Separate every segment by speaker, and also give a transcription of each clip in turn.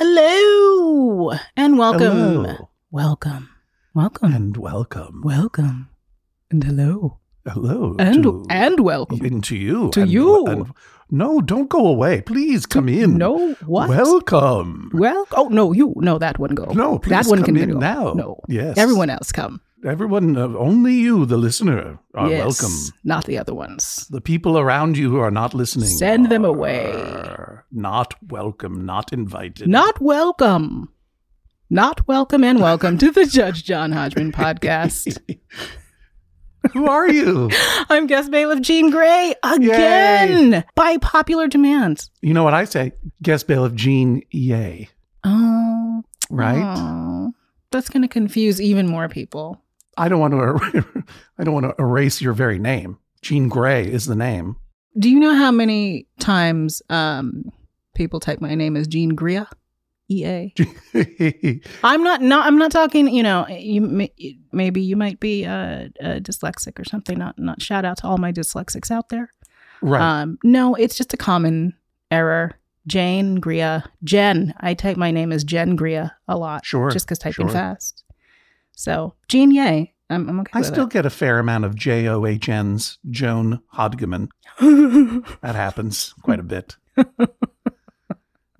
Speaker 1: Hello and welcome.
Speaker 2: Hello.
Speaker 1: Welcome. Welcome.
Speaker 2: and welcome.
Speaker 1: welcome. And hello.
Speaker 2: Hello.
Speaker 1: And
Speaker 2: to,
Speaker 1: and welcome.
Speaker 2: and to you.
Speaker 1: To
Speaker 2: and-
Speaker 1: you.
Speaker 2: and- no, don't go away. Please come in.
Speaker 1: No, what?
Speaker 2: Welcome.
Speaker 1: well, oh no, you no that one go.
Speaker 2: No, please
Speaker 1: that one
Speaker 2: come
Speaker 1: can
Speaker 2: in
Speaker 1: go.
Speaker 2: now.
Speaker 1: No,
Speaker 2: Yes.
Speaker 1: everyone else come.
Speaker 2: Everyone, uh, only you, the listener, are
Speaker 1: yes,
Speaker 2: welcome.
Speaker 1: not the other ones.
Speaker 2: The people around you who are not listening.
Speaker 1: Send them away.
Speaker 2: Not welcome, not invited.
Speaker 1: Not welcome. Not welcome and welcome to the Judge John Hodgman podcast.
Speaker 2: who are you?
Speaker 1: I'm guest bailiff Jean Grae again by popular demand.
Speaker 2: You know what I say? Guest bailiff Jean Yay.
Speaker 1: Oh,
Speaker 2: Right?
Speaker 1: oh. that's going to confuse even more people.
Speaker 2: I don't want to. er- I don't want to erase your very name. Jean Grae is the name.
Speaker 1: Do you know how many times um, people type my name as Jean Gria? E A. I'm not. Not. I'm not talking. You know. You may, maybe you might be uh, uh, dyslexic or something. Not. Not. Shout out to all my dyslexics out there.
Speaker 2: right.
Speaker 1: Um, no, it's just a common error. Jane Gria. Jen. I type my name as Jen Gria a lot.
Speaker 2: Sure,
Speaker 1: Just because typing
Speaker 2: sure.
Speaker 1: fast. So Jean Yay. I'm, I'm okay
Speaker 2: I still get a fair amount of J O H N's. Joan Hodgman. That happens quite a bit.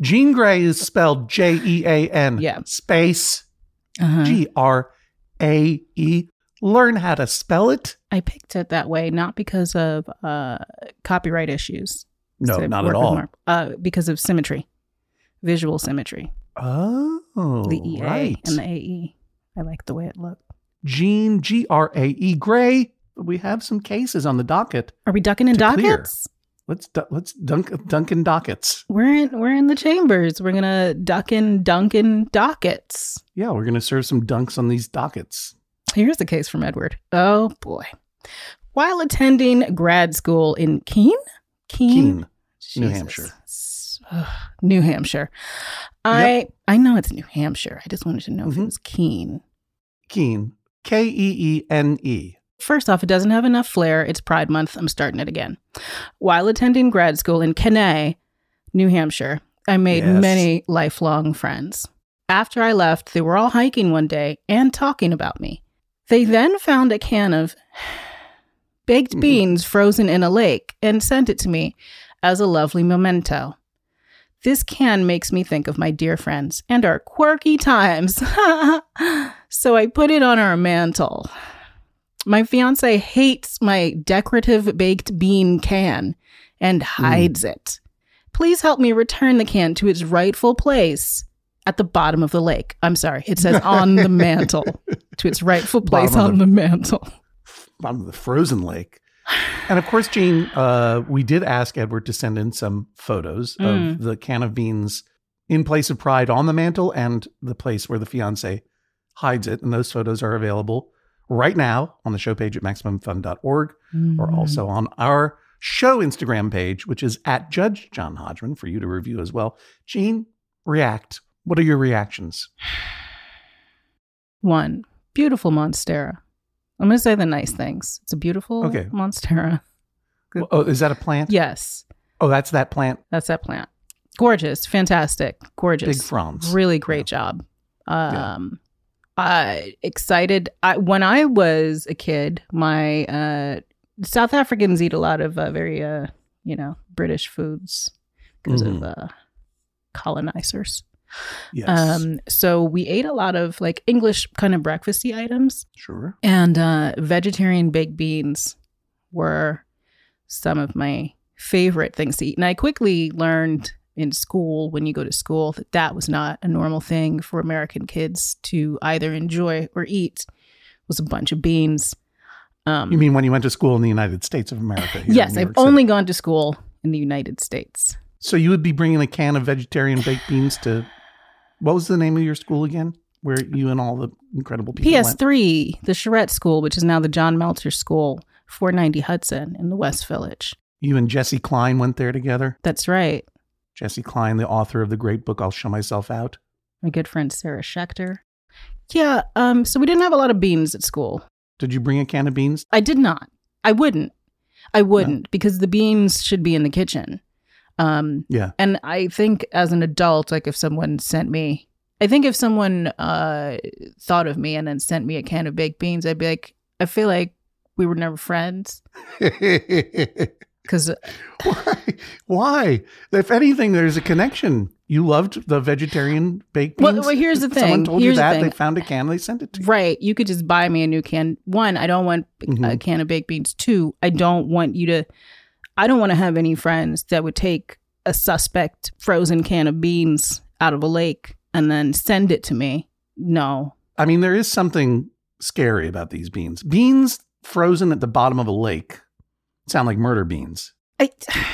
Speaker 2: Jean Grae is spelled J E A N.
Speaker 1: Yeah.
Speaker 2: Space
Speaker 1: uh-huh.
Speaker 2: G R A E. Learn how to spell it.
Speaker 1: I picked it that way not because of uh, copyright issues.
Speaker 2: No,
Speaker 1: So
Speaker 2: not at all.
Speaker 1: Mark- Uh, because of symmetry, visual symmetry.
Speaker 2: Oh,
Speaker 1: The EA
Speaker 2: right.
Speaker 1: and the AE. I like the way it looked.
Speaker 2: Jean G R A E Grae. We have some cases on the docket.
Speaker 1: Are we ducking in
Speaker 2: clear.
Speaker 1: dockets?
Speaker 2: Let's du- let's dunk Duncan dockets.
Speaker 1: We're in we're in the chambers. We're gonna duck in Duncan dockets.
Speaker 2: Yeah, we're gonna serve some dunks on these dockets.
Speaker 1: Here's the case from Edward. Oh boy. While attending grad school in Keene?
Speaker 2: Keene, New Hampshire.
Speaker 1: Ugh, New Hampshire. I I know it's New Hampshire. I just wanted to know if it
Speaker 2: Mhm.
Speaker 1: was Keene.
Speaker 2: Keene, K E E N E.
Speaker 1: First off, it doesn't have enough flair. It's Pride Month. I'm starting it again. While attending grad school in Kenay, New Hampshire, I made
Speaker 2: Yes.
Speaker 1: many lifelong friends. After I left, they were all hiking one day and talking about me. They then found a can of baked
Speaker 2: Mhm.
Speaker 1: beans frozen in a lake and sent it to me as a lovely memento. This can makes me think of my dear friends and our quirky times. so I put it on our mantle. My fiance hates my decorative baked bean can and hmm. hides it. Please help me return the can to its rightful place at the bottom of the lake. I'm sorry, it says on the mantle to its rightful place
Speaker 2: Bottom
Speaker 1: on the mantle.
Speaker 2: bottom of the frozen lake. And of course, Jean, uh, we did ask Edward to send in some photos
Speaker 1: Mm.
Speaker 2: of the can of beans in place of pride on the mantle and the place where the fiance hides it. And those photos are available right now on the show page at maximumfun.org
Speaker 1: Mm.
Speaker 2: or also on our show Instagram page, which is at Judge John Hodgman for you to review as well. Jean, react. What are your reactions?
Speaker 1: One, beautiful Monstera. I'm going to say the nice things. It's a beautiful
Speaker 2: Okay.
Speaker 1: Monstera.
Speaker 2: Oh, is that a plant?
Speaker 1: Yes,
Speaker 2: Oh, that's that plant.
Speaker 1: that's that plant. Gorgeous, fantastic, gorgeous.
Speaker 2: Big fronds.
Speaker 1: Really great job. Um, I excited. I, when I was a kid, my uh, South Africans eat a lot of uh, very, uh, you know, British foods because of uh, colonizers.
Speaker 2: Yes.
Speaker 1: Um, so we ate a lot of like English kind of breakfasty items,
Speaker 2: sure.
Speaker 1: and uh, vegetarian baked beans were some of my favorite things to eat. And I quickly learned in school, when you go to school, that that was not a normal thing for American kids to either enjoy or eat. Was a bunch of beans. Um,
Speaker 2: You mean when you went to school in the United States of America?
Speaker 1: yes, I've
Speaker 2: City.
Speaker 1: only gone to school in the United States.
Speaker 2: So you would be bringing a can of vegetarian baked beans to what was the name of your school again? Where you and all the incredible people went?
Speaker 1: PS3, the Charrette School, which is now the John Melser School, 490 Hudson in the West Village.
Speaker 2: You and Jessi Klein went there together.
Speaker 1: That's right.
Speaker 2: Jessi Klein, the author of the great book "I'll Show Myself Out."
Speaker 1: My good friend Sarah Schechter. Yeah, um, so we didn't have a lot of beans at school.
Speaker 2: Did you bring a can of beans?
Speaker 1: I did not. I wouldn't. I wouldn't because the beans should be in the kitchen. Um,
Speaker 2: Yeah.
Speaker 1: and I think as an adult, like if someone sent me, I think if someone uh thought of me and then sent me a can of baked beans, I'd be like, I feel like we were never friends because
Speaker 2: Why? Why? If anything, there's a connection. You loved the vegetarian baked beans.
Speaker 1: Well- well, here's the thing.
Speaker 2: Someone told
Speaker 1: Here's
Speaker 2: you that
Speaker 1: thing.
Speaker 2: they found a can, they sent it to you.
Speaker 1: right, you could just buy me a new can. One, I don't want a
Speaker 2: Mhm.
Speaker 1: can of baked beans. Two, I don't want you to. I don't want to have any friends that would take a suspect frozen can of beans out of a lake and then send it to me. No,
Speaker 2: I mean, there is something scary about these beans. Beans frozen at the bottom of a lake sound like murder beans.
Speaker 1: I.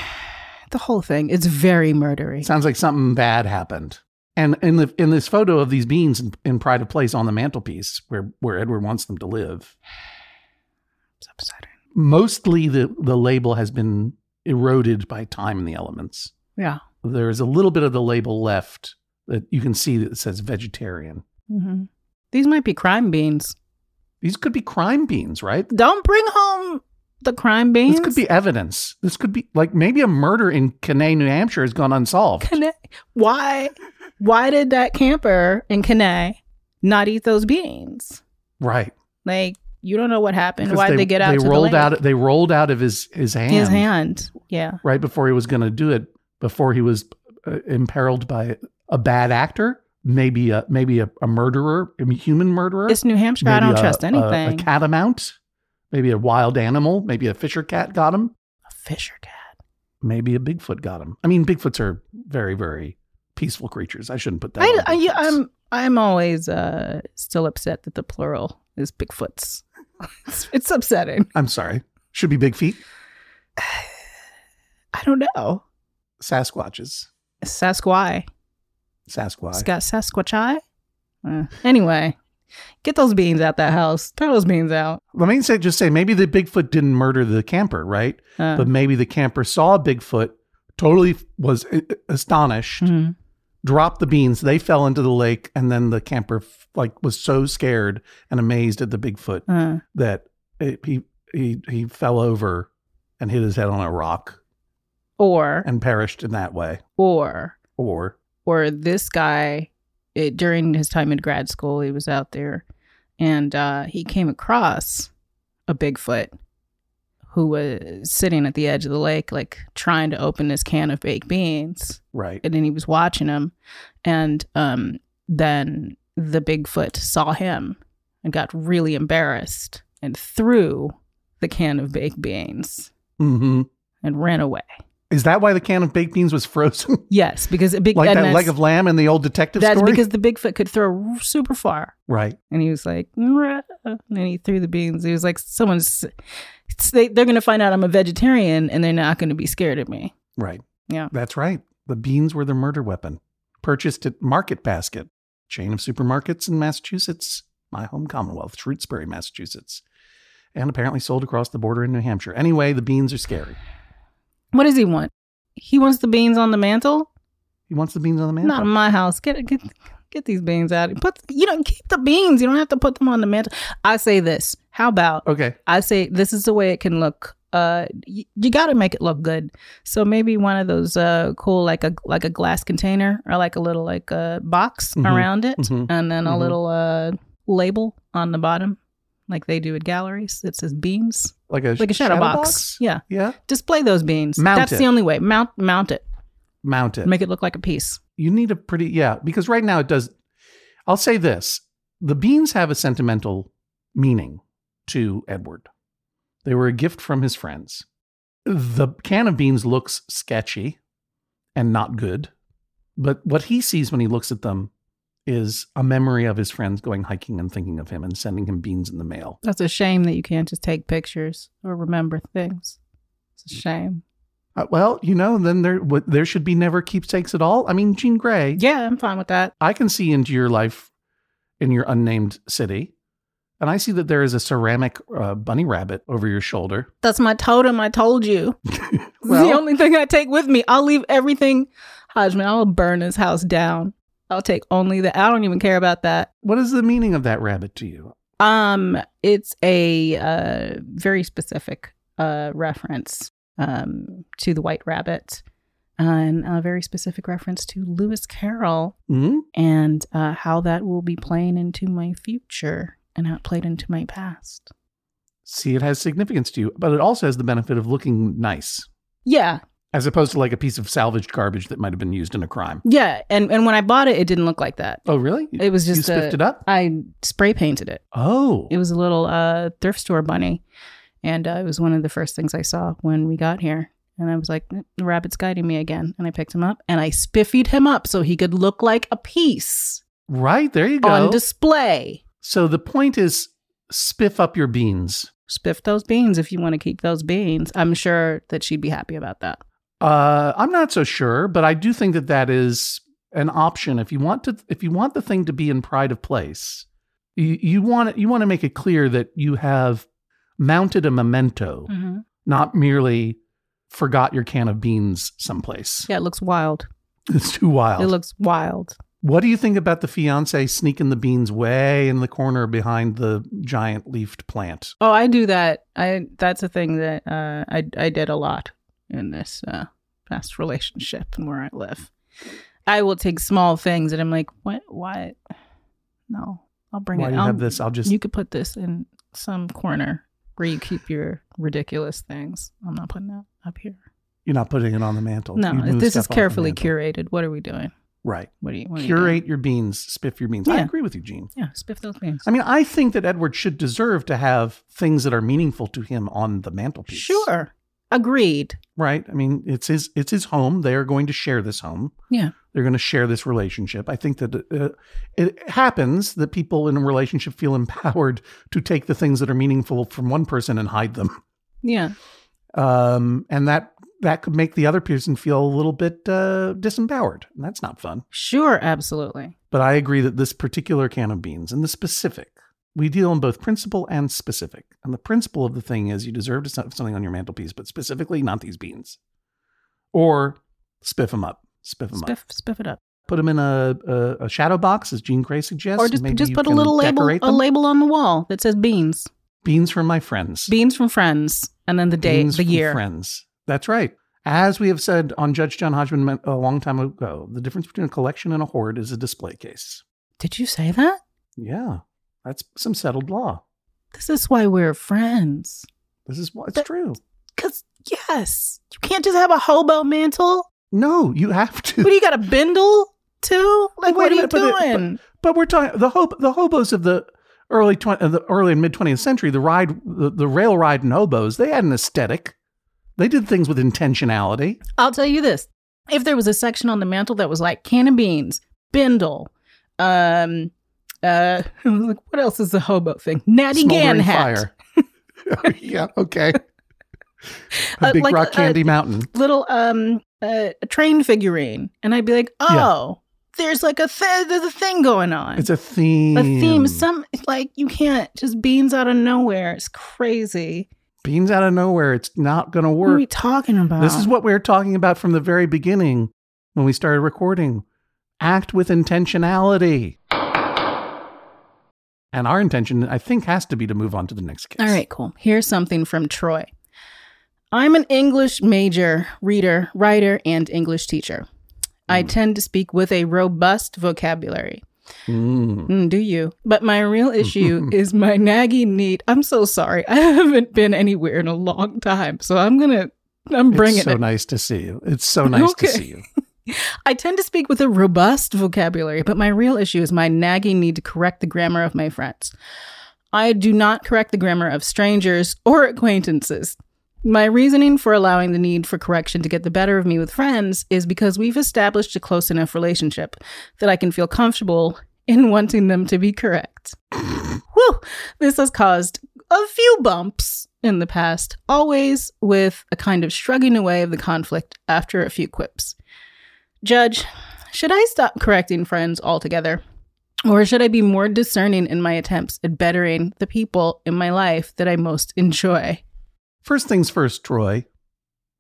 Speaker 1: The whole thing is very murdery.
Speaker 2: Sounds like something bad happened. And in the in this photo of these beans in, in Pride of Place on the mantelpiece, where where Edward wants them to live,
Speaker 1: It's upsetting.
Speaker 2: Mostly the the label has been eroded by time and the elements.
Speaker 1: Yeah.
Speaker 2: There's a little bit of the label left that you can see that says vegetarian.
Speaker 1: hmm These might be crime beans.
Speaker 2: These could be crime beans, right?
Speaker 1: Don't bring home the crime beans.
Speaker 2: This could be evidence. This could be like maybe a murder in Canay, New Hampshire has gone unsolved.
Speaker 1: Canay. Why? Why did that camper in Canay not eat those beans?
Speaker 2: Right.
Speaker 1: Like you don't know what happened. Why did they get out?
Speaker 2: They
Speaker 1: the
Speaker 2: rolled
Speaker 1: lake?
Speaker 2: out they rolled out of his his hand,
Speaker 1: his hand. Yeah.
Speaker 2: right before he was going to do it before he was uh, imperiled by a bad actor, maybe a maybe a, a murderer, a human murderer.
Speaker 1: It's New Hampshire. I don't
Speaker 2: a-
Speaker 1: trust anything.
Speaker 2: A, catamount, maybe a wild animal, maybe a fisher cat got him,
Speaker 1: A Fisher cat.
Speaker 2: maybe a Bigfoot got him. I mean, Bigfoots are very very peaceful creatures. I shouldn't put that.
Speaker 1: I, I, I'm I'm always uh, still upset that the plural is Bigfoots. It's, it's upsetting.
Speaker 2: I'm sorry. Should be big feet.
Speaker 1: I don't know.
Speaker 2: Sasquatches.
Speaker 1: Sasquai.
Speaker 2: Sasquatch.
Speaker 1: It's got Sasquatchai. Uh, anyway, get those beans out that house. Throw those beans out.
Speaker 2: Let me say, just say maybe the Bigfoot didn't murder the camper, right?
Speaker 1: Uh,
Speaker 2: But maybe the camper saw Bigfoot, totally was a- astonished,
Speaker 1: mhm.
Speaker 2: Dropped the beans. They fell into the lake, and then the camper like was so scared and amazed at the Bigfoot
Speaker 1: Uh,
Speaker 2: that it, he he he fell over and hit his head on a rock
Speaker 1: or
Speaker 2: and perished in that way.
Speaker 1: or
Speaker 2: Or
Speaker 1: or this guy it, during his time in grad school he was out there and uh, he came across a bigfoot who was sitting at the edge of the lake like trying to open this can of baked beans.
Speaker 2: Right,
Speaker 1: and then he was watching him. And um, then the bigfoot saw him and got really embarrassed and threw the can of baked beans
Speaker 2: hmm
Speaker 1: and ran away.
Speaker 2: Is that why the can of baked beans was frozen,
Speaker 1: yes because a big
Speaker 2: like that leg of lamb in the old detective
Speaker 1: that's
Speaker 2: story?
Speaker 1: because the bigfoot could throw super far.
Speaker 2: Right.
Speaker 1: And he was like, "Rah," and then he threw the beans. He was like, someone's, they, they're going to find out I'm a vegetarian and they're not going to be scared of me.
Speaker 2: Right.
Speaker 1: Yeah.
Speaker 2: That's right. The beans were the murder weapon. Purchased at Market Basket, chain of supermarkets in Massachusetts, my home Commonwealth, Shrewsbury, Massachusetts. And apparently sold across the border in New Hampshire. Anyway, the beans are scary.
Speaker 1: What does he want? He wants the beans on the mantle?
Speaker 2: He wants the beans on the mantle.
Speaker 1: Not in my house. Get get get these beans out. Put you know keep the beans. You don't have to put them on the mantle. I say this. How about
Speaker 2: okay.
Speaker 1: I say this is the way it can look. Uh, y- you got to make it look good. So maybe one of those uh cool like a like a glass container or like a little like a box
Speaker 2: Mhm.
Speaker 1: around it,
Speaker 2: Mhm.
Speaker 1: and then a
Speaker 2: Mhm.
Speaker 1: little uh label on the bottom, like they do at galleries that says beans,
Speaker 2: Like a,
Speaker 1: like a shadow, box. Yeah,
Speaker 2: Yeah.
Speaker 1: display those beans.
Speaker 2: Mount
Speaker 1: That's
Speaker 2: it.
Speaker 1: the only way. Mount mount it.
Speaker 2: Mount it.
Speaker 1: Make it look like a piece.
Speaker 2: you need a pretty, yeah, because right now it does. I'll say this the beans have a sentimental meaning to Edward. They were a gift from his friends. The can of beans looks sketchy and not good, but what he sees when he looks at them is a memory of his friends going hiking and thinking of him and sending him beans in the mail.
Speaker 1: That's a shame that you can't just take pictures or remember things. It's a shame.
Speaker 2: Uh, well, you know, then there what, there should be never keepsakes at all. I mean, Jean Grae,
Speaker 1: Yeah, I'm fine with that.
Speaker 2: I can see into your life in your unnamed city, and I see that there is a ceramic uh, bunny rabbit over your shoulder.
Speaker 1: That's my totem. I told you.
Speaker 2: Well-
Speaker 1: the only thing I take with me. I'll leave everything. Hodgman, I'll burn his house down. I'll take only the. I don't even care about that.
Speaker 2: What is the meaning of that rabbit to you?
Speaker 1: Um, it's a uh, very specific uh, reference um, to the white rabbit and a very specific reference to Lewis Carroll
Speaker 2: Mhm.
Speaker 1: and uh, how that will be playing into my future and how it played into my past.
Speaker 2: See, it has significance to you, but it also has the benefit of looking nice,
Speaker 1: Yeah,
Speaker 2: as opposed to like a piece of salvaged garbage that might have been used in a crime.
Speaker 1: yeah, and and when I bought it, it didn't look like that.
Speaker 2: Oh, really?
Speaker 1: It was
Speaker 2: you
Speaker 1: just
Speaker 2: spiffed
Speaker 1: a,
Speaker 2: it up?
Speaker 1: I spray painted it.
Speaker 2: Oh,
Speaker 1: It was a little uh, thrift store bunny, and uh, it was one of the first things I saw when we got here. And I was like, "Mm, the rabbit's guiding me again. And I picked him up and I spiffied him up so he could look like a piece
Speaker 2: right. There you go.
Speaker 1: on display.
Speaker 2: So the point is spiff up your beans.
Speaker 1: Spiff those beans if you want to keep those beans. I'm sure that she'd be happy about that.
Speaker 2: Uh, I'm not so sure, but I do think that that is an option. If you want to, if you want the thing to be in pride of place, you, you want it, you want to make it clear that you have mounted a memento,
Speaker 1: Mm-hmm.
Speaker 2: not merely forgot your can of beans someplace.
Speaker 1: Yeah, it looks wild.
Speaker 2: It's too wild.
Speaker 1: It looks wild.
Speaker 2: What do you think about the fiance sneaking the beans way in the corner behind the giant leafed plant?
Speaker 1: Oh, I do that. I that's a thing that uh, I I did a lot in this uh, past relationship and where I live. I will take small things and I'm like, what? What? No, I'll bring
Speaker 2: While
Speaker 1: it.
Speaker 2: you
Speaker 1: I'll-
Speaker 2: have this, I'll just
Speaker 1: You could put this in some corner where you keep your ridiculous things. I'm not putting that up here.
Speaker 2: you're not putting it on the mantle.
Speaker 1: No, this is carefully curated. What are we doing?
Speaker 2: Right.
Speaker 1: What are you? What are you?
Speaker 2: Curate your beans, spiff your beans. I agree with you, Jean.
Speaker 1: Yeah, spiff those beans.
Speaker 2: I mean, I think that Edward should deserve to have things that are meaningful to him on the mantelpiece.
Speaker 1: Sure, agreed.
Speaker 2: Right. I mean, it's his it's his home. They are going to share this home.
Speaker 1: Yeah.
Speaker 2: They're going to share this relationship. I think that uh, it happens that people in a relationship feel empowered to take the things that are meaningful from one person and hide them.
Speaker 1: Yeah,
Speaker 2: Um, and that that could make the other person feel a little bit uh, disempowered. And that's not fun.
Speaker 1: sure, absolutely.
Speaker 2: But I agree that this particular can of beans and the specific, we deal in both principle and specific. And the principle of the thing is you deserve to have something on your mantelpiece, but specifically not these beans. Or spiff them up. Spiff them up.
Speaker 1: Spiff, spiff it up.
Speaker 2: Put them in a, a, a shadow box, as Jean Grae suggests.
Speaker 1: or just just put a little label
Speaker 2: decorate
Speaker 1: a label on the wall that says beans
Speaker 2: Beans from my friends.
Speaker 1: beans from friends and then the day,
Speaker 2: Beans
Speaker 1: the
Speaker 2: from
Speaker 1: year
Speaker 2: Friends. That's right. As we have said on Judge John Hodgman a long time ago, the difference between a collection and a hoard is a display case.
Speaker 1: did you say that
Speaker 2: Yeah, that's some settled law.
Speaker 1: this is why we're friends
Speaker 2: This is what it's
Speaker 1: That-
Speaker 2: true.
Speaker 1: because yes you can't just have a hobo mantle
Speaker 2: No, you have to.
Speaker 1: what do you got a bindle too like
Speaker 2: Wait
Speaker 1: what
Speaker 2: a
Speaker 1: are you
Speaker 2: minute, but it-
Speaker 1: doing
Speaker 2: But we're talking the hob- the hobos of the early twenty, uh, the early and mid twentieth century. The ride, the, the rail ride and hobos. They had an aesthetic. They did things with intentionality.
Speaker 1: i'll tell you this if there was a section on the mantle that was like can of beans bindle um uh like what else is the hobo thing Natty
Speaker 2: Gann
Speaker 1: hat
Speaker 2: fire. yeah. Okay. A
Speaker 1: Uh,
Speaker 2: big
Speaker 1: like,
Speaker 2: rock
Speaker 1: uh,
Speaker 2: candy mountain.
Speaker 1: little um uh, a train figurine and i'd be like oh there's like a th- there's a thing going on
Speaker 2: It's a theme.
Speaker 1: a theme some like you can't just beans out of nowhere it's crazy
Speaker 2: Beans out of nowhere. It's not going to work.
Speaker 1: what are we talking about
Speaker 2: This is what we were talking about from the very beginning when we started recording. Act with intentionality. And our intention, I think, has to be to move on to the next case.
Speaker 1: all right cool here's something from troy i'm an english major reader writer and english teacher i
Speaker 2: Mm.
Speaker 1: tend to speak with a robust vocabulary
Speaker 2: Mm.
Speaker 1: Mm, do you? But my real issue is my nagging need. I'm so sorry. I haven't been anywhere in a long time, so I'm gonna. I'm bringing
Speaker 2: it's so
Speaker 1: it.
Speaker 2: nice to see you. It's so nice
Speaker 1: Okay.
Speaker 2: to see you.
Speaker 1: I tend to speak with a robust vocabulary, but my real issue is my nagging need to correct the grammar of my friends. I do not correct the grammar of strangers or acquaintances. My reasoning for allowing the need for correction to get the better of me with friends is because we've established a close enough relationship that I can feel comfortable in wanting them to be correct. Whew, this has caused a few bumps in the past, always with a kind of shrugging away of the conflict after a few quips. Judge, should I stop correcting friends altogether? Or should I be more discerning in my attempts at bettering the people in my life that I most enjoy?
Speaker 2: First things first, Troy.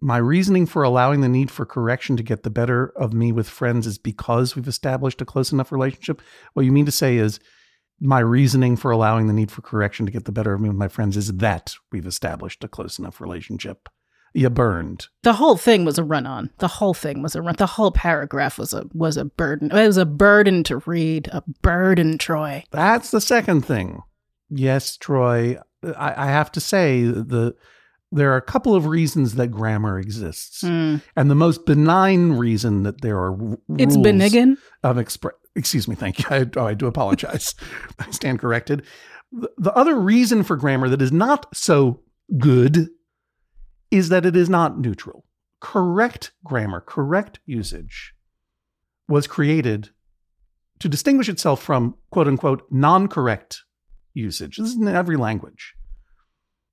Speaker 2: My reasoning for allowing the need for correction to get the better of me with friends is because we've established a close enough relationship. What you mean to say is my reasoning for allowing the need for correction to get the better of me with my friends is that we've established a close enough relationship. you burned.
Speaker 1: The whole thing was a run on. The whole thing was a run. The whole paragraph was a was a burden. It was a burden to read. A burden, Troy.
Speaker 2: That's the second thing. Yes, Troy. I, I have to say the there are a couple of reasons that grammar exists,
Speaker 1: Mm.
Speaker 2: and the most benign reason that there are r-
Speaker 1: It's
Speaker 2: rules
Speaker 1: Benigan.
Speaker 2: of express. Excuse me, thank you. I, oh, I do apologize. I stand corrected. The, the other reason for grammar that is not so good is that it is not neutral. Correct grammar, correct usage was created to distinguish itself from quote unquote non correct usage. This is in every language.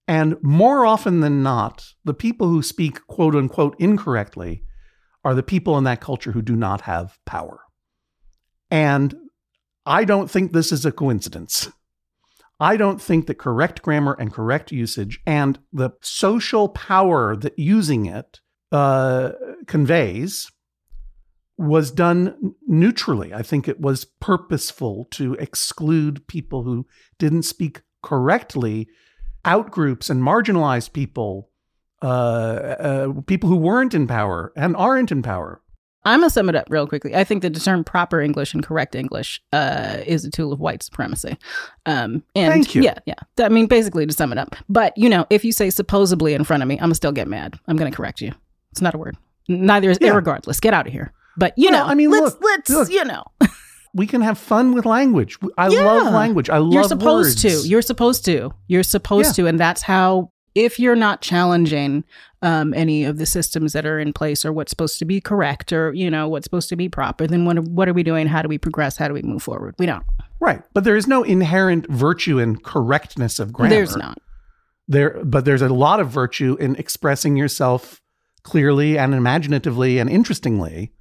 Speaker 2: And more often than not, the people who speak quote unquote incorrectly are the people in that culture who do not have power. And I don't think this is a coincidence. I don't think that correct grammar and correct usage and the social power that using it uh, conveys was done neutrally. I think it was purposeful to exclude people who didn't speak correctly, out groups and marginalized people, uh, uh, people who weren't in power and aren't in power.
Speaker 1: I'm gonna sum it up real quickly. I think that the term proper English and correct English uh, is a tool of white supremacy. Um, and
Speaker 2: Thank you.
Speaker 1: Yeah, yeah. I mean, basically, to sum it up. But you know, if you say supposedly in front of me, I'm gonna still get mad. I'm gonna correct you. It's not a word. Neither is
Speaker 2: Yeah.
Speaker 1: irregardless. Get out of here. But you
Speaker 2: Well,
Speaker 1: know,
Speaker 2: I mean,
Speaker 1: let's
Speaker 2: look,
Speaker 1: let's
Speaker 2: look.
Speaker 1: you know,
Speaker 2: We can have fun with language. I
Speaker 1: Yeah.
Speaker 2: love language. I love
Speaker 1: you're supposed
Speaker 2: words.
Speaker 1: to. You're supposed to. You're supposed to, and that's how. If you're not challenging um, any of the systems that are in place, or what's supposed to be correct, or you know what's supposed to be proper, then what what are we doing? How do we progress? How do we move forward? We don't.
Speaker 2: right, but there is no inherent virtue in correctness of grammar.
Speaker 1: There's not.
Speaker 2: there but there's a lot of virtue in expressing yourself clearly and imaginatively and interestingly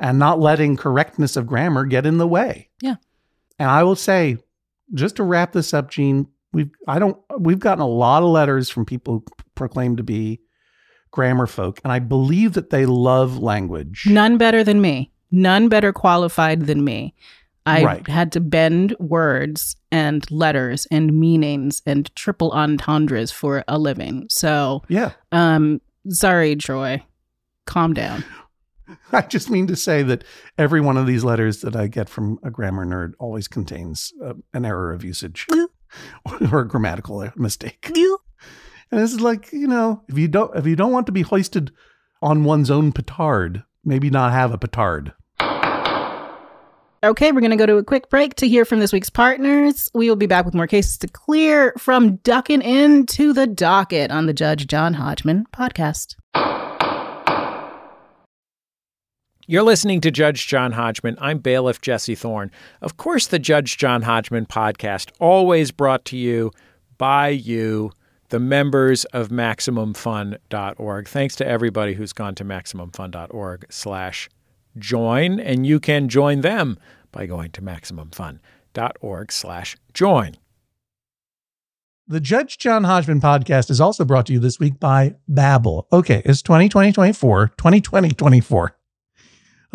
Speaker 2: and not letting correctness of grammar get in the way
Speaker 1: Yeah.
Speaker 2: and i will say just to wrap this up gene we've i don't we've gotten a lot of letters from people who proclaim to be grammar folk and i believe that they love language
Speaker 1: None better than me. None better qualified than me. I
Speaker 2: Right.
Speaker 1: had to bend words and letters and meanings and triple entendres for a living. So,
Speaker 2: yeah
Speaker 1: um, sorry, Troy. Calm down.
Speaker 2: I just mean to say that every one of these letters that I get from a grammar nerd always contains uh, an error of usage or a grammatical mistake. And this is like, you know, if you don't if you don't want to be hoisted on one's own petard, maybe not have a petard.
Speaker 1: Okay, we're going to go to a quick break to hear from this week's partners. We will be back with more cases to clear from ducking into the docket on the Judge John Hodgman podcast.
Speaker 3: You're listening to Judge John Hodgman. I'm bailiff Jesse Thorne. Of course, the Judge John Hodgman podcast, always brought to you by you, the members of MaximumFun.org. Thanks to everybody who's gone to MaximumFun.org slash join, and you can join them by going to MaximumFun.org slash join.
Speaker 2: The Judge John Hodgman podcast is also brought to you this week by Babbel. Okay, it's 2020 24, 2020 24.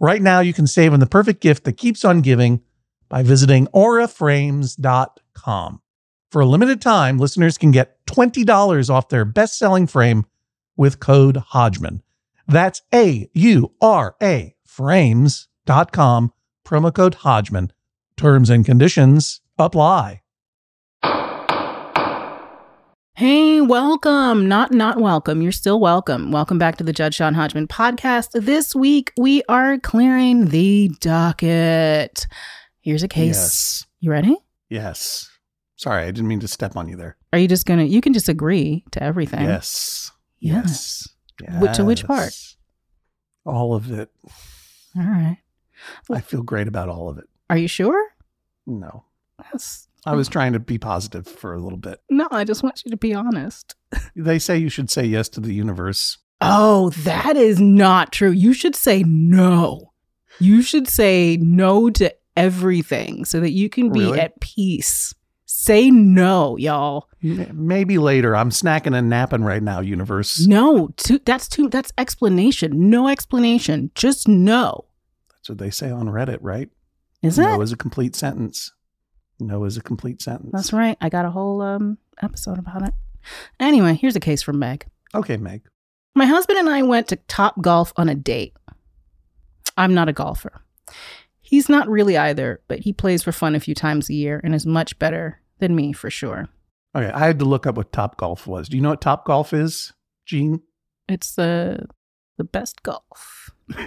Speaker 2: Right now, you can save on the perfect gift that keeps on giving by visiting auraframes.com. For a limited time, listeners can get $20 off their best selling frame with code Hodgman. That's A U R A frames.com, promo code Hodgman. Terms and conditions apply.
Speaker 1: Hey, welcome. Not not welcome. You're still welcome. Welcome back to the Judge John Hodgman podcast. This week we are clearing the docket. Here's a case.
Speaker 2: Yes.
Speaker 1: You ready?
Speaker 2: Yes. Sorry, I didn't mean to step on you there.
Speaker 1: Are you just gonna you can just agree to everything?
Speaker 2: Yes.
Speaker 1: Yes.
Speaker 2: Yes.
Speaker 1: Which- to which part?
Speaker 2: All of it.
Speaker 1: All right.
Speaker 2: I feel great about all of it.
Speaker 1: Are you sure?
Speaker 2: No.
Speaker 1: Yes.
Speaker 2: I was trying to be positive for a little bit.
Speaker 1: No, I just want you to be honest.
Speaker 2: They say you should say yes to the universe.
Speaker 1: Oh, that is not true. You should say no. You should say no to everything so that you can be
Speaker 2: Really?
Speaker 1: at peace. Say no, y'all.
Speaker 2: Maybe later. I'm snacking and napping right now, universe.
Speaker 1: No, to, that's too that's explanation. No explanation. Just no.
Speaker 2: That's what they say on Reddit, right?
Speaker 1: Is it?
Speaker 2: no
Speaker 1: it?
Speaker 2: is a complete sentence. No is a complete sentence.
Speaker 1: That's right. I got a whole um episode about it. Anyway, here's a case from Meg.
Speaker 2: Okay, Meg.
Speaker 1: My husband and I went to Top Golf on a date. I'm not a golfer. He's not really either, but he plays for fun a few times a year and is much better than me for sure.
Speaker 2: Okay, I had to look up what Top Golf was. Do you know what Top Golf is, Jean?
Speaker 1: It's the the best golf.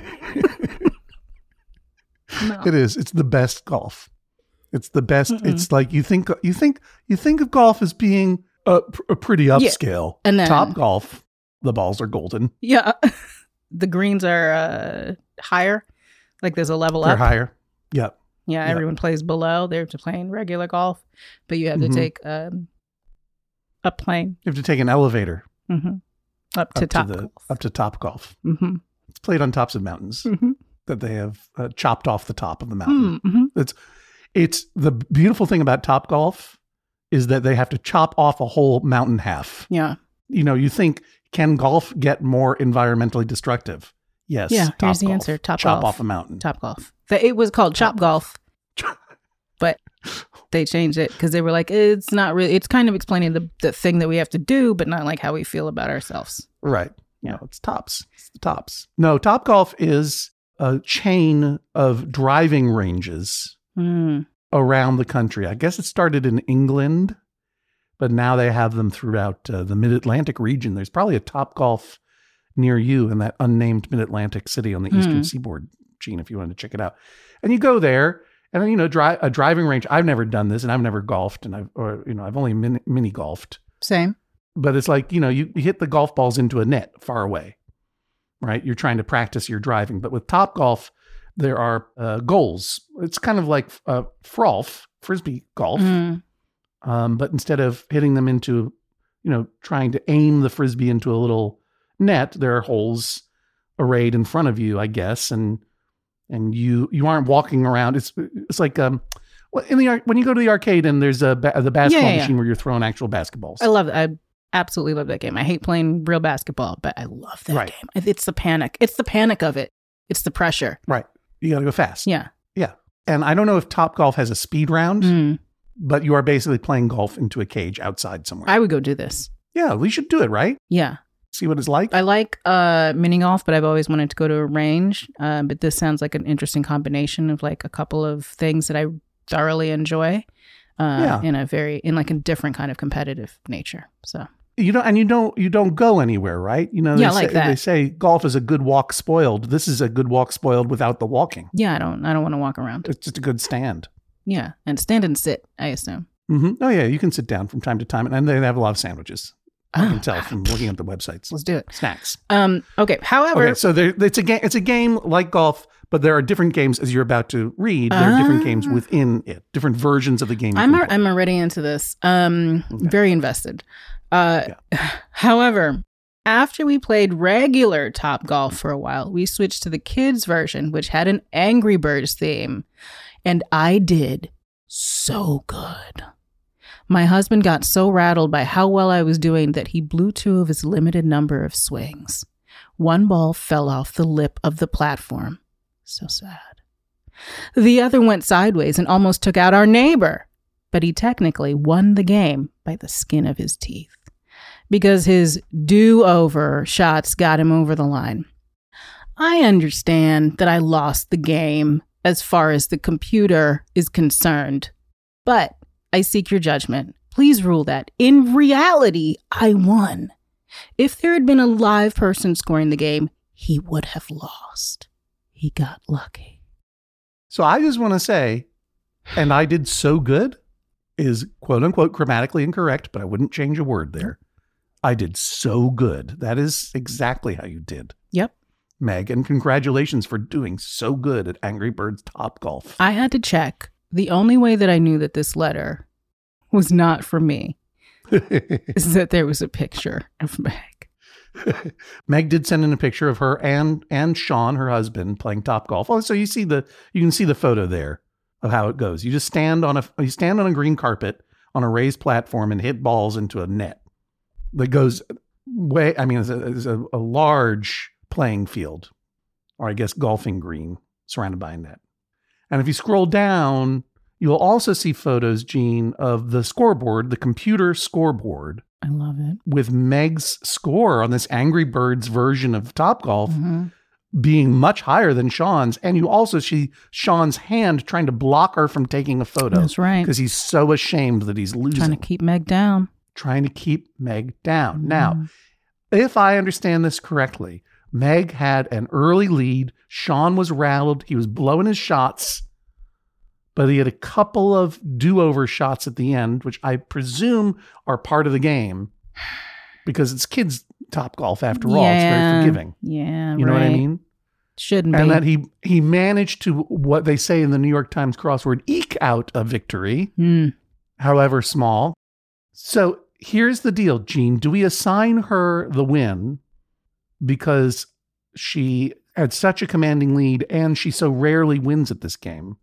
Speaker 1: No.
Speaker 2: It is. It's the best golf. It's the best.
Speaker 1: Mm-mm.
Speaker 2: It's like you think you think you think of golf as being a, a pretty upscale.
Speaker 1: and then-
Speaker 2: Top Golf, the balls are golden.
Speaker 1: Yeah. the greens are uh, higher. Like there's a level up
Speaker 2: They're
Speaker 1: up.
Speaker 2: higher. Yep.
Speaker 1: Yeah,
Speaker 2: Yeah.
Speaker 1: everyone plays below. They're playing regular golf, but you have to take um, a plane
Speaker 2: You have to take an elevator
Speaker 1: hmm up to
Speaker 2: up
Speaker 1: top
Speaker 2: to the
Speaker 1: golf.
Speaker 2: up to Top Golf.
Speaker 1: hmm
Speaker 2: It's played on tops of mountains
Speaker 1: hmm
Speaker 2: that they have uh, chopped off the top of the mountain.
Speaker 1: hmm
Speaker 2: It's the beautiful thing about Top Golf is that they have to chop off a whole mountain half.
Speaker 1: Yeah.
Speaker 2: You know, you think can golf get more environmentally destructive? Yes.
Speaker 1: Yeah,
Speaker 2: Top
Speaker 1: here's the
Speaker 2: Golf.
Speaker 1: answer, Top
Speaker 2: chop
Speaker 1: Golf.
Speaker 2: off a mountain.
Speaker 1: Top golf. The- It was called Chop Golf, but they changed it because they were like, it's not really. It's kind of explaining the the thing that we have to do, but not like how we feel about ourselves.
Speaker 2: Right.
Speaker 1: Yeah.
Speaker 2: No, it's tops. It's the tops. No, Top Golf is a chain of driving ranges
Speaker 1: Mm.
Speaker 2: around the country. I guess it started in England, but now they have them throughout uh, the Mid Atlantic region. There's probably a Top Golf near you in that unnamed Mid Atlantic city on the eastern
Speaker 1: Hmm.
Speaker 2: seaboard, Jean, if you want to check it out. And you go there. And you know, dri- a driving range. I've never done this, and I've never golfed, and I've, or you know, I've only mini, mini golfed.
Speaker 1: Same.
Speaker 2: but it's like you know you, you hit the golf balls into a net far away right you're trying to practice your driving but with top golf there are uh, goals it's kind of like uh, frolf frisbee golf
Speaker 1: Mm.
Speaker 2: um, but instead of hitting them into you know trying to aim the frisbee into a little net there are holes arrayed in front of you i guess and and you you aren't walking around it's it's like um in the when you go to the arcade and there's a ba- the basketball
Speaker 1: yeah, yeah.
Speaker 2: machine where you're throwing actual basketballs
Speaker 1: I love that. I absolutely love that game. I hate playing real basketball, but I love that
Speaker 2: Right.
Speaker 1: game. It's the panic. It's the panic of it. It's the pressure.
Speaker 2: Right. You got to go fast.
Speaker 1: Yeah. Yeah.
Speaker 2: And I don't know if Top Golf has a speed round,
Speaker 1: Mm.
Speaker 2: but you are basically playing golf into a cage outside somewhere.
Speaker 1: I would go do this.
Speaker 2: yeah, we should do it, right?
Speaker 1: Yeah.
Speaker 2: See what it's like?
Speaker 1: I like uh, mini golf, but I've always wanted to go to a range. Uh, but this sounds like an interesting combination of like a couple of things that I thoroughly enjoy. Uh,
Speaker 2: Yeah.
Speaker 1: in a very in like a different kind of competitive nature. So
Speaker 2: you don't and you don't you don't go anywhere, right? You know,
Speaker 1: Yeah,
Speaker 2: they
Speaker 1: like
Speaker 2: say,
Speaker 1: that.
Speaker 2: they say golf is a good walk spoiled. This is a good walk spoiled without the walking.
Speaker 1: yeah, I don't I don't want to walk around.
Speaker 2: It's just a good stand.
Speaker 1: Yeah, and stand and sit. I assume.
Speaker 2: hmm Oh yeah, you can sit down from time to time, and they have a lot of sandwiches. I can
Speaker 1: Ah,
Speaker 2: tell from looking at the websites.
Speaker 1: Let's do it.
Speaker 2: Snacks.
Speaker 1: Um. Okay. However,
Speaker 2: Okay, so there, it's a game. It's a game like golf, but there are different games as you're about to read. There are different games
Speaker 1: Ah.
Speaker 2: within it, different versions of the game.
Speaker 1: I'm
Speaker 2: play.
Speaker 1: I'm already into this. Um,
Speaker 2: Okay.
Speaker 1: very invested. Uh, however, after we played regular Top Golf for a while, we switched to the kids version, which had an Angry Birds theme, and I did so good. My husband got so rattled by how well I was doing that he blew two of his limited number of swings. One ball fell off the lip of the platform. So sad. The other went sideways and almost took out our neighbor, but he technically won the game by the skin of his teeth because his do over shots got him over the line. I understand that I lost the game as far as the computer is concerned, but I seek your judgment. Please rule that in reality, I won. If there had been a live person scoring the game, he would have lost. He got lucky.
Speaker 2: So I just want to say, and I did so good is quote unquote grammatically incorrect, but I wouldn't change a word there. I did so good. That is exactly how you did,
Speaker 1: Yep.
Speaker 2: Meg. And congratulations for doing so good at Angry Birds Top Golf.
Speaker 1: I had to check. The only way that I knew that this letter was not for me is that there was a picture of Meg.
Speaker 2: Meg did send in a picture of her and and Sean, her husband, playing top golf. Oh, so you see the you can see the photo there of how it goes. You just stand on a you stand on a green carpet on a raised platform and hit balls into a net that goes way. I mean, it's a, it's a, a large playing field, or I guess golfing green surrounded by a net. And if you scroll down, you'll also see photos, Jean, of the scoreboard, the computer scoreboard
Speaker 1: I love it.
Speaker 2: with Meg's score on this Angry Birds version of Top Golf
Speaker 1: Mhm.
Speaker 2: being much higher than Sean's, and you also see Sean's hand trying to block her from taking a photo
Speaker 1: That's right.
Speaker 2: because he's so ashamed that he's losing,
Speaker 1: Trying to keep Meg down.
Speaker 2: Trying to keep Meg down. Now,
Speaker 1: Mhm.
Speaker 2: if I understand this correctly, Meg had an early lead. Sean was rattled. He was blowing his shots, but he had a couple of do over shots at the end, which I presume are part of the game because it's kids' top golf after all. It's very forgiving.
Speaker 1: Yeah.
Speaker 2: You know what I mean?
Speaker 1: Shouldn't be.
Speaker 2: And
Speaker 1: be.
Speaker 2: that he he managed to what they say in the New York Times crossword eke out a victory
Speaker 1: Hmm.
Speaker 2: however small. So here's the deal, Jean. Do we assign her the win because she had such a commanding lead and she so rarely wins at this game?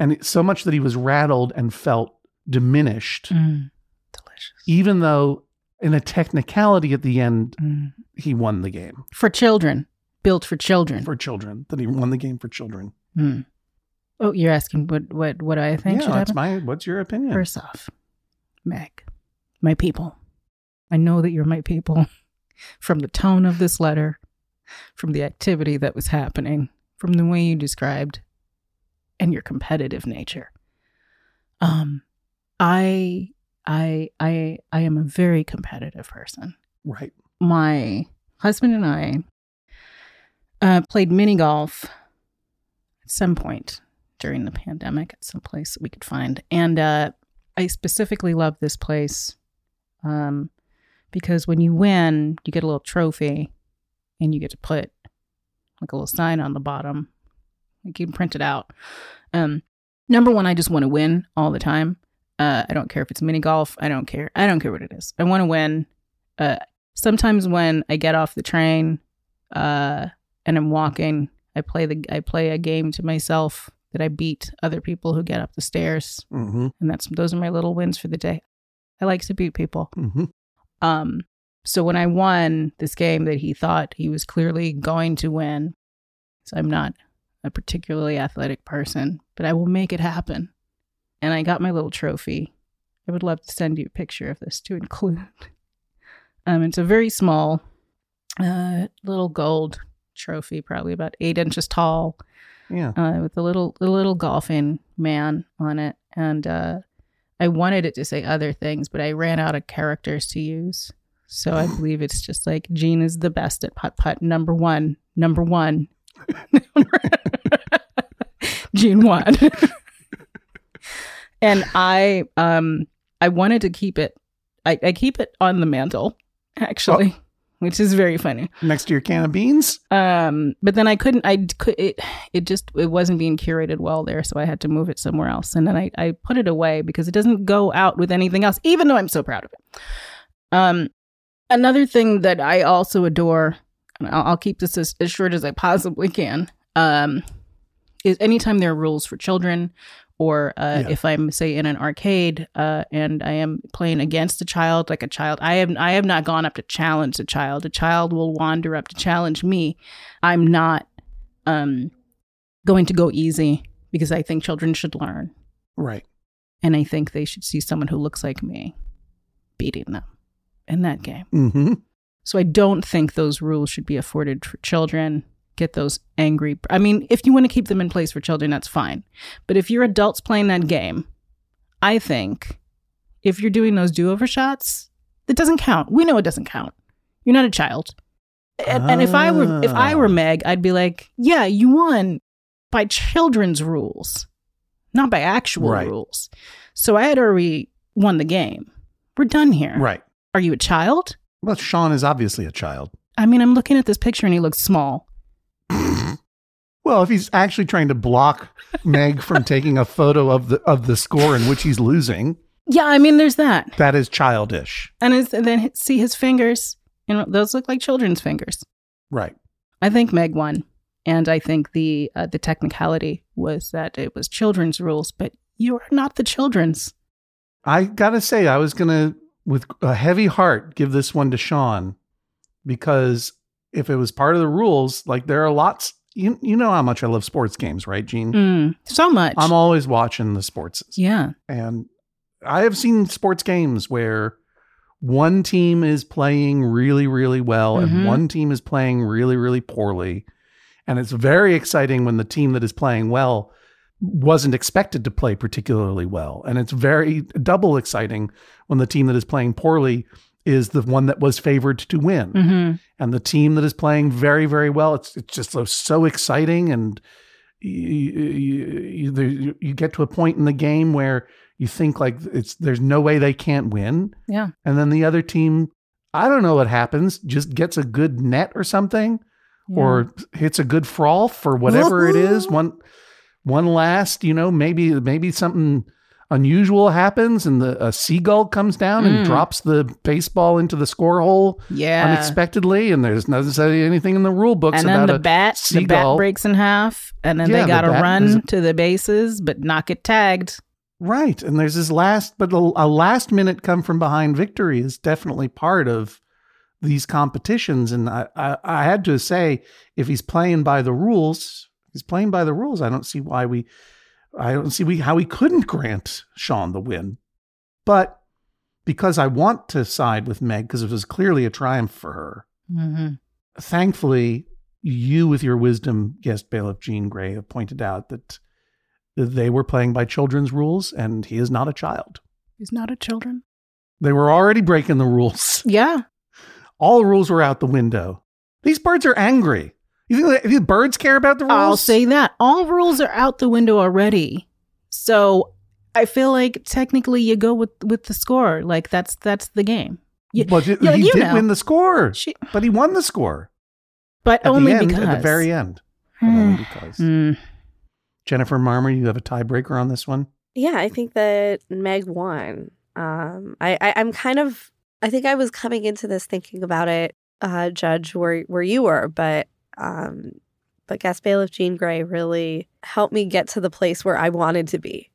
Speaker 2: And so much that he was rattled and felt diminished,
Speaker 1: Mm. Delicious.
Speaker 2: even though in a technicality at the end,
Speaker 1: Mm.
Speaker 2: he won the game
Speaker 1: For children. Built for children.
Speaker 2: for children, that he won the game for children.
Speaker 1: Mm. Oh, you're asking what what what I think
Speaker 2: yeah, that's
Speaker 1: happen?
Speaker 2: my, what's your opinion?
Speaker 1: First off, Meg, my people. I know that you're my people from the tone of this letter, from the activity that was happening, from the way you described, and your competitive nature. Um, I, I, I, I am a very competitive person.
Speaker 2: Right.
Speaker 1: My husband and I uh, played mini golf at some point during the pandemic at some place that we could find. And uh, I specifically love this place um, because when you win, you get a little trophy and you get to put like a little sign on the bottom. You can print it out. Um, number one, I just want to win all the time. Uh, I don't care if it's mini golf. I don't care. I don't care what it is. I want to win. Uh, sometimes when I get off the train uh, and I'm walking, I play the I play a game to myself that I beat other people who get up the stairs,
Speaker 2: Mm-hmm.
Speaker 1: and that's those are my little wins for the day. I like to beat people.
Speaker 2: Mm-hmm.
Speaker 1: Um, so when I won this game that he thought he was clearly going to win, so I'm not a particularly athletic person, but I will make it happen. And I got my little trophy. I would love to send you a picture of this to include. Um, it's a very small, uh, little gold trophy, probably about eight inches tall,
Speaker 2: Yeah.
Speaker 1: uh, with a little a little golfing man on it. And uh, I wanted it to say other things, but I ran out of characters to use. So I believe it's just like Jean is the best at putt putt. Number one, number one. Jean won. and I um I wanted to keep it I, I keep it on the mantle, actually, which is very funny.
Speaker 2: Next to your can of beans?
Speaker 1: Um, but then I couldn't. I could. It it just it wasn't being curated well there, so I had to move it somewhere else. And then I I put it away because it doesn't go out with anything else, even though I'm so proud of it. Um, another thing that I also adore, and I'll, I'll keep this as, as short as I possibly can. Um, is anytime there are rules for children. Or uh,
Speaker 2: Yeah.
Speaker 1: if I'm say in an arcade uh, and I am playing against a child, like a child, I have I have not gone up to challenge a child. A child will wander up to challenge me. I'm not um, going to go easy because I think children should learn,
Speaker 2: Right.
Speaker 1: and I think they should see someone who looks like me beating them in that game.
Speaker 2: Mm-hmm.
Speaker 1: So I don't think those rules should be afforded for children. Get those angry. I mean, if you want to keep them in place for children, that's fine. But if you're adults playing that game, I think if you're doing those do over shots, it doesn't count. We know it doesn't count. You're not a child. And, and if I were if I were
Speaker 2: Ah.
Speaker 1: Meg, I'd be like, yeah, you won by children's rules, not by actual
Speaker 2: Right.
Speaker 1: rules. So I had already won the game. We're done here.
Speaker 2: Right.
Speaker 1: Are you a child?
Speaker 2: Well, Sean is obviously a child.
Speaker 1: I mean, I'm looking at this picture and he looks small.
Speaker 2: Well, if he's actually trying to block Meg from taking a photo of the of the score in which he's losing,
Speaker 1: Yeah, I mean, there's that.
Speaker 2: that is childish.
Speaker 1: And, and then see his fingers. You know, those look like children's fingers.
Speaker 2: Right.
Speaker 1: I think Meg won, and I think the uh, the technicality was that it was children's rules, but you are not the children's.
Speaker 2: I gotta say, I was gonna, with a heavy heart, give this one to Sean because if it was part of the rules, like there are lots. You you know how much I love sports games, right, Jean?
Speaker 1: Mm, so much.
Speaker 2: I'm always watching the sports,
Speaker 1: yeah.
Speaker 2: and I have seen sports games where one team is playing really, really well,
Speaker 1: Mhm.
Speaker 2: and one team is playing really, really poorly, and it's very exciting when the team that is playing well wasn't expected to play particularly well. And it's very double exciting when the team that is playing poorly is the one that was favored to win.
Speaker 1: hmm
Speaker 2: And the team that is playing very, very well, it's, it's just so, so exciting. And you, you, you, you get to a point in the game where you think like it's there's no way they can't win.
Speaker 1: Yeah.
Speaker 2: And then the other team, I don't know what happens, just gets a good net or something or hits a good froth for whatever it is. One one last, you know, maybe maybe something unusual happens and the a seagull comes down and
Speaker 1: Mm.
Speaker 2: drops the baseball into the score hole
Speaker 1: yeah.
Speaker 2: unexpectedly and there's not necessarily anything in the rule books
Speaker 1: and then
Speaker 2: about
Speaker 1: the bat, the bat
Speaker 2: seagull.
Speaker 1: breaks in half, and then
Speaker 2: Yeah,
Speaker 1: they got to
Speaker 2: there's
Speaker 1: run
Speaker 2: a-
Speaker 1: to the bases, but not get tagged.
Speaker 2: Right. And there's this last, but a, a last minute come from behind victory is definitely part of these competitions. And I, I, I had to say, if he's playing by the rules, he's playing by the rules. I don't see why we, I don't see we, how he couldn't grant Sean the win. But because I want to side with Meg, because it was clearly a triumph for her,
Speaker 1: Mm-hmm.
Speaker 2: thankfully, you, with your wisdom, guest bailiff Jean Grae, have pointed out that they were playing by children's rules and he is not a child.
Speaker 1: He's not a children.
Speaker 2: They were already breaking the rules.
Speaker 1: Yeah.
Speaker 2: All rules were out the window. These birds are angry. You think that- these birds care about the rules?
Speaker 1: I'll say that. All rules are out the window already. So I feel like technically you go with with the score. Like that's that's the game. you-
Speaker 2: but it-
Speaker 1: yeah,
Speaker 2: he
Speaker 1: you
Speaker 2: did
Speaker 1: know.
Speaker 2: win the score,
Speaker 1: She,
Speaker 2: but he won the score
Speaker 1: but
Speaker 2: at
Speaker 1: only
Speaker 2: the end,
Speaker 1: because
Speaker 2: at the very end. But only because
Speaker 1: Mm.
Speaker 2: Jennifer Marmer, you have a tiebreaker on this one.
Speaker 4: Yeah, I think that Meg won. Um, I, I I'm kind of I think I was coming into this thinking about it, uh, Judge, where where you were, but um, but guest bailiff Jean Grae really helped me get to the place where I wanted to be,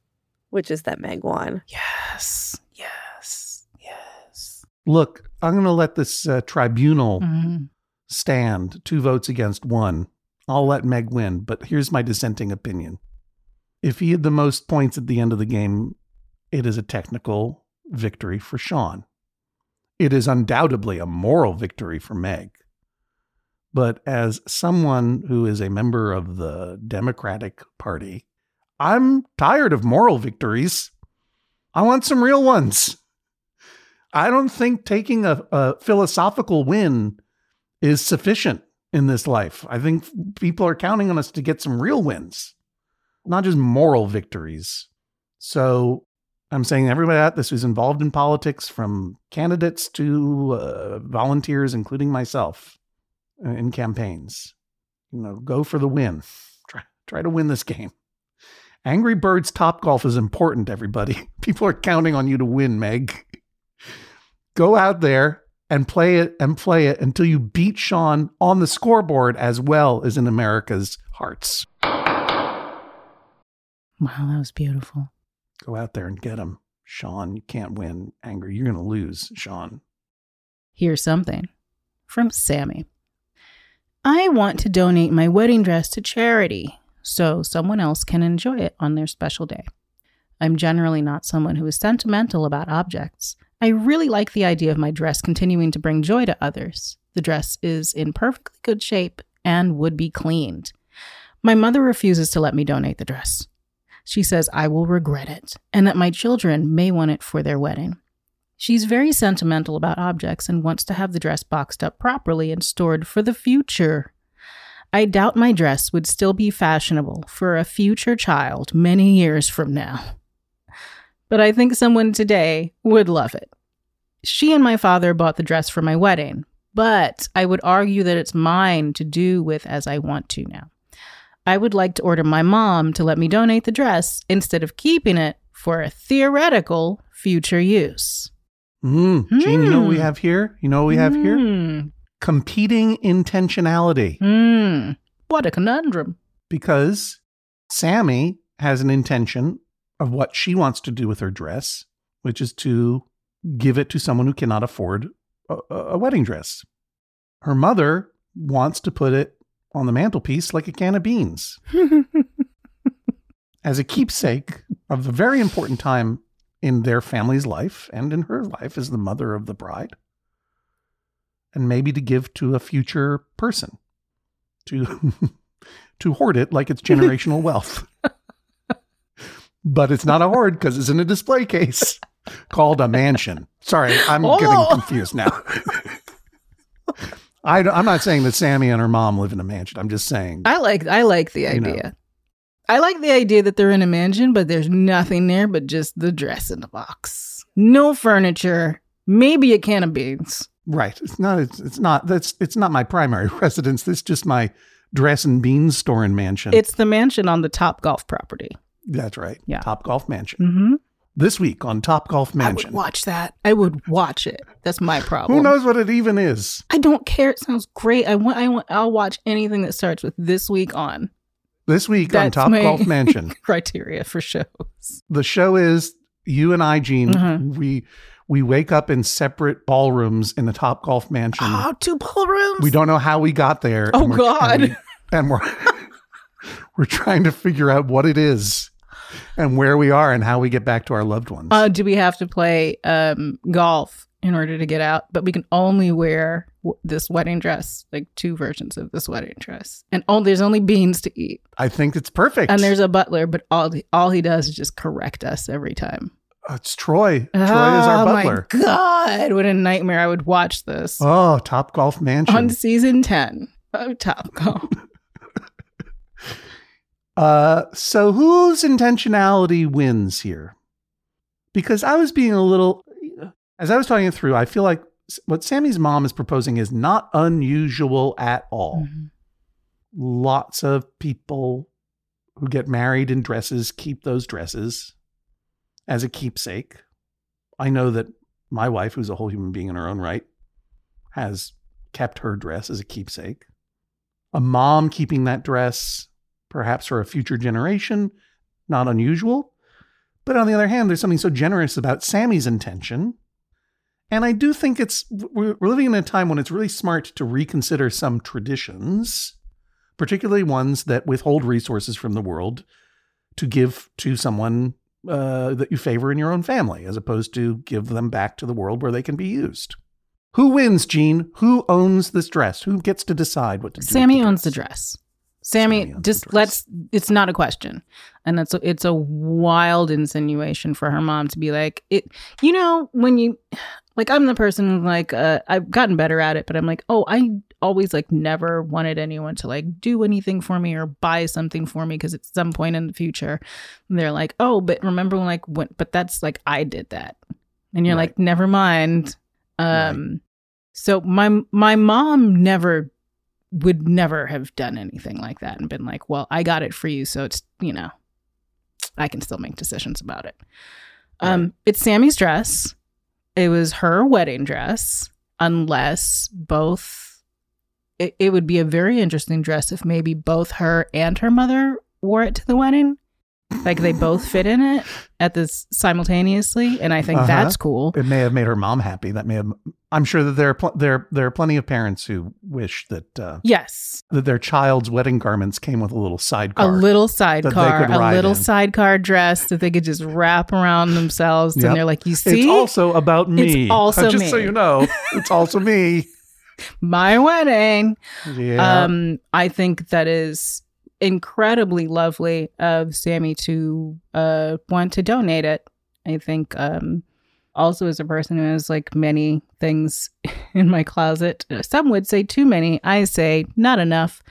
Speaker 4: which is that Meg won.
Speaker 1: Yes. Yes. Yes.
Speaker 2: Look, I'm going to let this uh, tribunal
Speaker 1: Mhm.
Speaker 2: stand two votes against one. I'll let Meg win, but here's my dissenting opinion. If he had the most points at the end of the game, it is a technical victory for Sean. it is undoubtedly a moral victory for Meg. But as someone who is a member of the Democratic Party, I'm tired of moral victories. I want some real ones. I don't think taking a, a philosophical win is sufficient in this life. I think people are counting on us to get some real wins, not just moral victories. So I'm saying everybody out this who's involved in politics, from candidates to uh, volunteers, including myself, Uh, in campaigns, you know, go for the win. Try try to win this game. Angry Birds Top Golf is important, everybody. People are counting on you to win, Meg. Go out there and play it and play it until you beat Sean on the scoreboard as well as in America's hearts.
Speaker 1: Wow, that was beautiful.
Speaker 2: Go out there and get him. Sean, you can't win. Angry, you're going to lose, Sean.
Speaker 1: Here's something from Sammy. I want to donate my wedding dress to charity so someone else can enjoy it on their special day. I'm generally not someone who is sentimental about objects. I really like the idea of my dress continuing to bring joy to others. The dress is in perfectly good shape and would be cleaned. My mother refuses to let me donate the dress. She says I will regret it and that my children may want it for their wedding. She's very sentimental about objects and wants to have the dress boxed up properly and stored for the future. I doubt my dress would still be fashionable for a future child many years from now. But I think someone today would love it. She and my father bought the dress for my wedding, but I would argue that it's mine to do with as I want to now. I would like to order my mom to let me donate the dress instead of keeping it for a theoretical future use.
Speaker 2: Mm, Jean, you know what we
Speaker 1: Hmm.
Speaker 2: have here? You know what we have here?
Speaker 1: Hmm.
Speaker 2: Competing intentionality.
Speaker 1: Hmm. What a conundrum.
Speaker 2: Because Sammy has an intention of what she wants to do with her dress, which is to give it to someone who cannot afford a, a wedding dress. Her mother wants to put it on the mantelpiece like a can of beans as a keepsake of the very important time in their family's life and in her life as the mother of the bride. And maybe to give to a future person to to hoard it like it's generational wealth. but it's not a hoard because it's in a display case called a mansion. Sorry, I'm
Speaker 1: Oh.
Speaker 2: getting confused now. I, am not saying that Sammy and her mom live in a mansion. I'm just saying
Speaker 1: I like I like the
Speaker 2: You know.
Speaker 1: I like the idea that they're in a mansion, but there's nothing there but just the dress in the box. No furniture, maybe a can of beans.
Speaker 2: Right. It's not. It's, it's not. That's. It's not my primary residence. This is just my dress and beans store and mansion.
Speaker 1: It's the mansion on the top golf property.
Speaker 2: That's right.
Speaker 1: Yeah.
Speaker 2: Top Golf Mansion.
Speaker 1: Mm-hmm.
Speaker 2: This week on Top Golf
Speaker 1: I would
Speaker 2: Mansion.
Speaker 1: watch that. I would watch it. That's my problem.
Speaker 2: Who knows what it even is?
Speaker 1: I don't care. It sounds great. I want. I want. I'll watch anything that starts with this week on.
Speaker 2: This week on Top Golf Mansion.
Speaker 1: Criteria for shows.
Speaker 2: the show is you and I, Jean.
Speaker 1: Mhm.
Speaker 2: We we wake up in separate ballrooms in the Top Golf Mansion.
Speaker 1: Oh, two ballrooms.
Speaker 2: we don't know how we got there.
Speaker 1: Oh,
Speaker 2: and
Speaker 1: God.
Speaker 2: And, we, and we're we're trying to figure out what it is and where we are and how we get back to our loved ones.
Speaker 1: Uh, do we have to play um, golf in order to get out? But we can only wear w- this wedding dress, like two versions of this wedding dress, and oh, there's only beans to eat.
Speaker 2: I think it's perfect.
Speaker 1: And there's a butler, but all all he does is just correct us every time.
Speaker 2: Oh, it's Troy. Troy is our butler.
Speaker 1: oh
Speaker 2: butler.
Speaker 1: my god, what a nightmare! I would watch this
Speaker 2: Oh, Top Golf Mansion.
Speaker 1: on season ten of Top Golf.
Speaker 2: Uh, so whose intentionality wins here? Because I was being a little, as I was talking through, I feel like what Sammy's mom is proposing is not unusual at all.
Speaker 1: Mhm.
Speaker 2: Lots of people who get married in dresses keep those dresses as a keepsake. I know that my wife, who's a whole human being in her own right, has kept her dress as a keepsake. A mom keeping that dress, perhaps for a future generation, not unusual. But on the other hand, there's something so generous about Sammy's intention. And I do think it's, we're living in a time when it's really smart to reconsider some traditions, particularly ones that withhold resources from the world to give to someone uh, that you favor in your own family, as opposed to give them back to the world where they can be used. Who wins, Jean? Who owns this dress? Who gets to decide what to do?
Speaker 1: Sammy owns the
Speaker 2: dress?
Speaker 1: Sammy, just let's. It's not a question, and it's a, it's a wild insinuation for her mom to be like it. You know, when you like, I'm the person like uh, I've gotten better at it, but I'm like, oh, I always like never wanted anyone to like do anything for me or buy something for me because at some point in the future, they're like, oh, but remember when like when, but that's like I did that, and you're
Speaker 2: Right.
Speaker 1: like, never mind.
Speaker 2: Right.
Speaker 1: Um, so my my mom never would never have done anything like that and been like, well, I got it for you, so it's you know, I can still make decisions about it. Um, it's Sammy's dress. It was her wedding dress, unless both. It, it would be a very interesting dress if maybe both her and her mother wore it to the wedding. Like they both fit in it at this simultaneously, and I think
Speaker 2: Uh-huh.
Speaker 1: that's cool.
Speaker 2: It may have made her mom happy. That may have. I'm sure that there are pl- there there are plenty of parents who wish that uh,
Speaker 1: Yes,
Speaker 2: that their child's wedding garments came with a little sidecar.
Speaker 1: a little sidecar, a little
Speaker 2: in.
Speaker 1: sidecar dress that they could just wrap around themselves,
Speaker 2: Yep.
Speaker 1: and they're like, "You see,
Speaker 2: It's also about me.
Speaker 1: It's also
Speaker 2: Just so you know, it's also me.
Speaker 1: my wedding."
Speaker 2: Yeah.
Speaker 1: Um, I think that is incredibly lovely of Sammy to uh want to donate it. I think um also as a person who has like many things in my closet, some would say too many. I say not enough.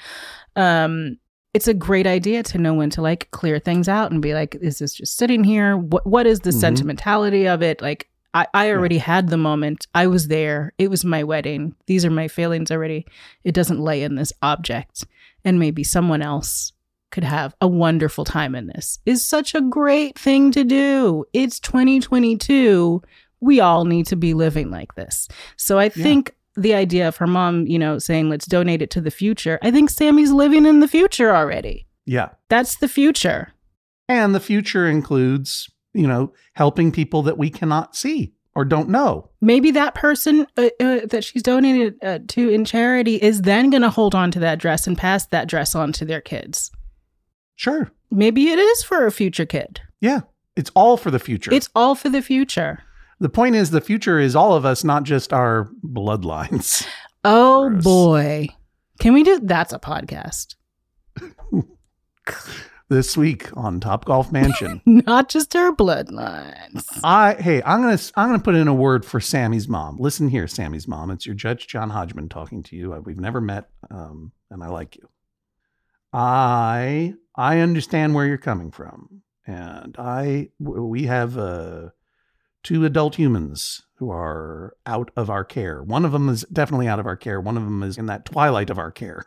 Speaker 1: Um it's a great idea to know when to like clear things out and be like, is this just sitting here? What what is the
Speaker 2: Mhm.
Speaker 1: sentimentality of it? Like I, I already had the moment. I was there. It was my wedding. These are my feelings already. It doesn't lay in this object. And maybe someone else could have a wonderful time in this is such a great thing to do. It's 2022. We all need to be living like this. So I think the idea of her mom, you know, saying, let's donate it to the future, I think Sammy's living in the future already.
Speaker 2: yeah.
Speaker 1: That's the future.
Speaker 2: And the future includes, you know, helping people that we cannot see or don't know.
Speaker 1: Maybe that person uh, uh, that she's donated uh, to in charity is then going to hold on to that dress and pass that dress on to their kids.
Speaker 2: Sure.
Speaker 1: Maybe it is for a future kid.
Speaker 2: Yeah. It's all for the future.
Speaker 1: It's all for the future.
Speaker 2: the point is the future is all of us, not just our bloodlines.
Speaker 1: Oh boy. Can we do that's a podcast.
Speaker 2: This week on Top Golf Mansion.
Speaker 1: Not just her bloodlines.
Speaker 2: I hey, I'm gonna I'm gonna put in a word for Sammy's mom. Listen here, Sammy's mom. It's your Judge John Hodgman talking to you. Uh, We've never met, um, and I like you. I I understand where you're coming from, and I we have uh, two adult humans who are out of our care. One of them is definitely out of our care. One of them is in that twilight of our care.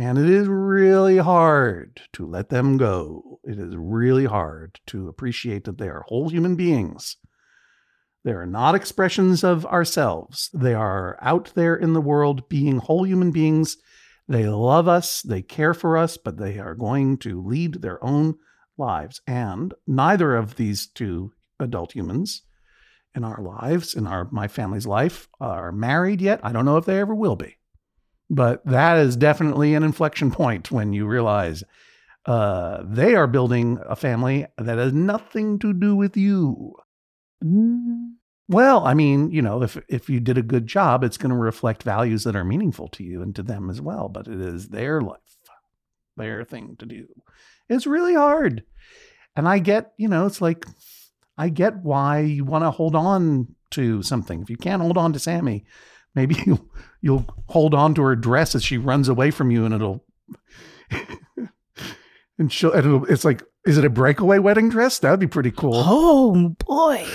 Speaker 2: And it is really hard to let them go. It is really hard to appreciate that they are whole human beings. They are not expressions of ourselves. They are out there in the world being whole human beings. They love us, they care for us, but they are going to lead their own lives. And neither of these two adult humans in our lives, in our my family's life, are married yet. I don't know if they ever will be. But that is definitely an inflection point when you realize uh, they are building a family that has nothing to do with you. Well, I mean, you know, if if you did a good job, it's going to reflect values that are meaningful to you and to them as well. But it is their life, their thing to do. It's really hard, and I get, you know, it's like I get why you want to hold on to something. If you can't hold on to Sammy, maybe you you'll hold on to her dress as she runs away from you, and it'll and she'll and it'll, it's like, is it a breakaway wedding dress? That'd be pretty cool.
Speaker 1: Oh boy.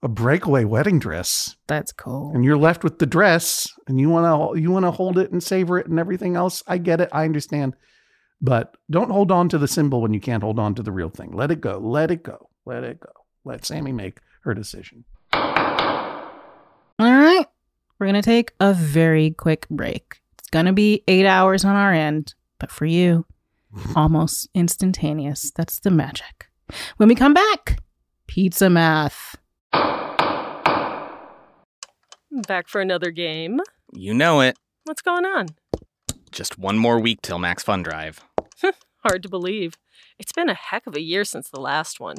Speaker 2: A breakaway wedding dress,
Speaker 1: That's cool.
Speaker 2: and you're left with the dress, and you want to you want to hold it and savor it and everything else. I get it, I understand, but don't hold on to the symbol when you can't hold on to the real thing. Let it go. Let it go. Let it go. Let Sammy make her decision.
Speaker 1: All right. We're going to take a very quick break. It's going to be eight hours on our end, but for you, almost instantaneous. That's the magic. When we come back, pizza math.
Speaker 5: Back for another game.
Speaker 6: You know it.
Speaker 5: What's going on?
Speaker 6: Just one more week till Max Fun Drive.
Speaker 5: Hard to believe. It's been a heck of a year since the last one.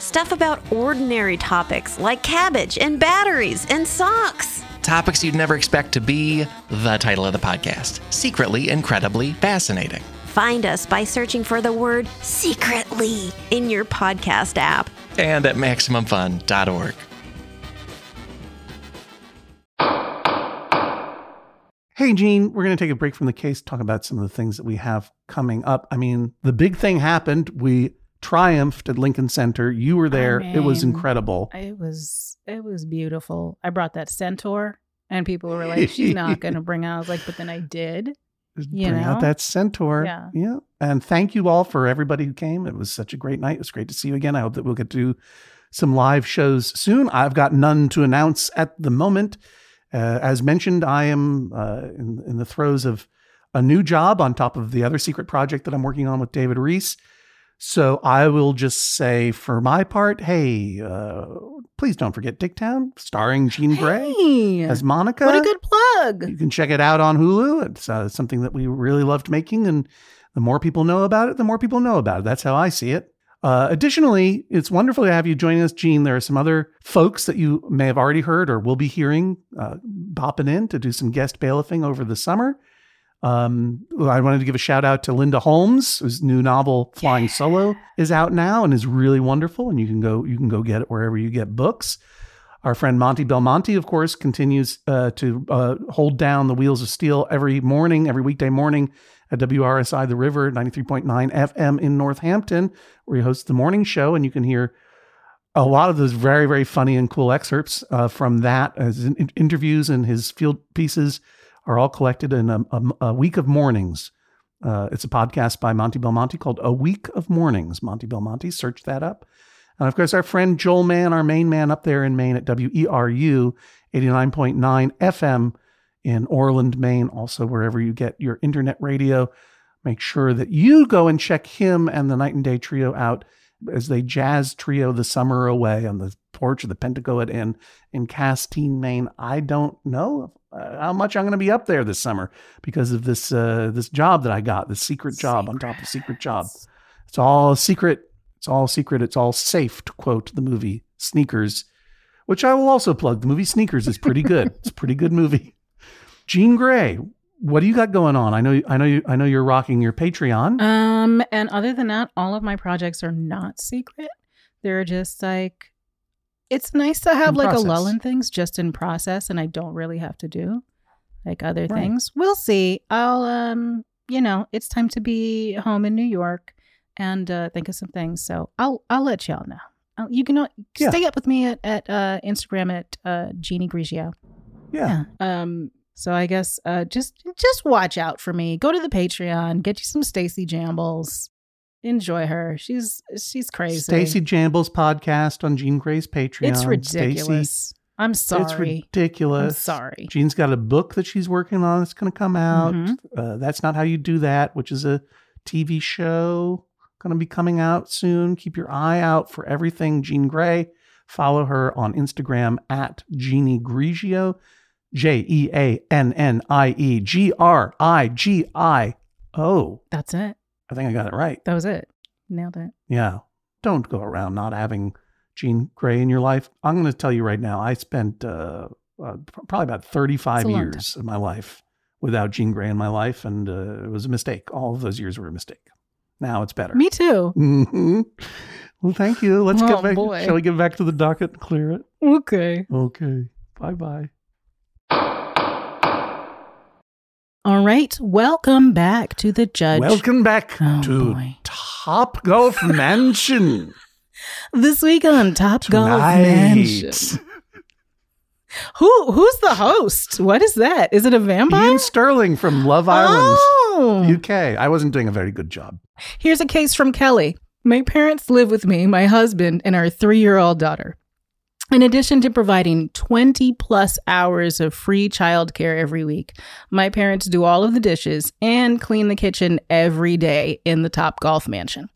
Speaker 7: Stuff about ordinary topics like cabbage and batteries and socks.
Speaker 8: Topics you'd never expect to be the title of the podcast Secretly Incredibly Fascinating.
Speaker 7: Find us by searching for the word secretly in your podcast app.
Speaker 8: And at MaximumFun.org.
Speaker 2: Hey, Jean, we're going to take a break from the case, talk about some of the things that we have coming up. I mean, the big thing happened. We triumphed at Lincoln Center. You were there. it was incredible.
Speaker 1: It was it was beautiful. I brought that centaur, and people were like, "She's not going to bring out." I was like, "But then I did." You
Speaker 2: Bring out that centaur.
Speaker 1: Yeah.
Speaker 2: Yeah. And thank you all for everybody who came. It was such a great night. It was great to see you again. I hope that we'll get to do some live shows soon. I've got none to announce at the moment. Uh, as mentioned, I am uh, in, in the throes of a new job on top of the other secret project that I'm working on with David Rees. So I will just say for my part, hey, uh, please don't forget Dicktown, starring Jean Grae
Speaker 1: Hey,
Speaker 2: as Monica.
Speaker 1: what a good plug!
Speaker 2: You can check it out on Hulu. It's uh, something that we really loved making, and the more people know about it, the more people know about it. That's how I see it. Uh, additionally, it's wonderful to have you joining us, Jean. There are some other folks that you may have already heard or will be hearing uh, bopping in to do some guest bailiffing over the summer. Um, I wanted to give a shout out to Linda Holmes, whose new novel Flying Solo is out now and is really wonderful. And you can go you can go get it wherever you get books. Our friend Monty Belmonte, of course, continues uh, to uh, hold down the wheels of steel every morning, every weekday morning at WRSI The River, 93.9 FM in Northampton, where he hosts the morning show. And you can hear a lot of those very, very funny and cool excerpts uh, from that. As in, interviews and his field pieces are all collected in a, a, a week of mornings. Uh, it's a podcast by Monty Belmonte called A Week of Mornings. Monty Belmonte, search that up. And of course, our friend Joel Mann, our main man up there in Maine at WERU 89.9 FM in Orland, Maine, also wherever you get your internet radio. Make sure that you go and check him and the Night and Day Trio out as they jazz trio the summer away on the porch of the Pentagoet Inn in Castine, Maine. I don't know uh, how much I'm going to be up there this summer because of this uh, this job that I got, this secret job on top of secret job. It's all secret. It's all secret. It's all safe. To quote the movie Sneakers, which I will also plug. The movie Sneakers is pretty good. it's a pretty good movie. Jean Grae, what do you got going on? I know, I know, you, I know you're rocking your Patreon.
Speaker 1: Um, and other than that, all of my projects are not secret. They're just like it's nice to have like
Speaker 2: process.
Speaker 1: a lull in things just in process and I don't really have to do like other
Speaker 2: Right.
Speaker 1: things. We'll see. I'll um, you know, it's time to be home in New York and uh think of some things. So I'll I'll let y'all know. I'll, you can
Speaker 2: Yeah.
Speaker 1: stay up with me at at uh Instagram at uh Jeannie Grigio.
Speaker 2: yeah.
Speaker 1: Um so I guess uh just just watch out for me. Go to the Patreon, get you some Stacy Jambles. Enjoy her. She's she's crazy.
Speaker 2: Stacy Jamble's podcast on Jean Grae's Patreon.
Speaker 1: It's
Speaker 2: Stacey-
Speaker 1: ridiculous. I'm sorry.
Speaker 2: It's ridiculous.
Speaker 1: I'm sorry.
Speaker 2: Jean's got a book that she's working on that's going to come out.
Speaker 1: Mhm.
Speaker 2: Uh, that's not how you do that, which is a TV show going to be coming out soon. Keep your eye out for everything Jean Grae. Follow her on Instagram at Jeannie Grigio, J E A N N I E G R I G I O.
Speaker 1: That's it.
Speaker 2: I think I got it right.
Speaker 1: That was it. Nailed it.
Speaker 2: Yeah. Don't go around not having Jean Grae in your life. I'm going to tell you right now, I spent uh, uh, probably about 35
Speaker 1: It's a
Speaker 2: years of my life without Jean Grae in my life, and uh, it was a mistake. All of those years were a mistake. Now it's better.
Speaker 1: Me too.
Speaker 2: Mhm. Well, thank you. Let's
Speaker 1: Oh,
Speaker 2: get back.
Speaker 1: boy.
Speaker 2: Shall we get back to the docket and clear it?
Speaker 1: Okay.
Speaker 2: Okay. Bye bye.
Speaker 1: All right. Welcome back to the judge.
Speaker 2: Welcome back
Speaker 1: Oh,
Speaker 2: to
Speaker 1: boy.
Speaker 2: Top Golf Mansion.
Speaker 1: This week on Top Golf Mansion. Who who's the host? What is that? Is it a vampire?
Speaker 2: Iain Stirling from Love Island,
Speaker 1: Oh.
Speaker 2: UK. I wasn't doing a very good job.
Speaker 1: Here's a case from Kelly. My parents live with me, my husband, and our three year old daughter. In addition to providing 20 plus hours of free childcare every week, my parents do all of the dishes and clean the kitchen every day in the Top Golf Mansion.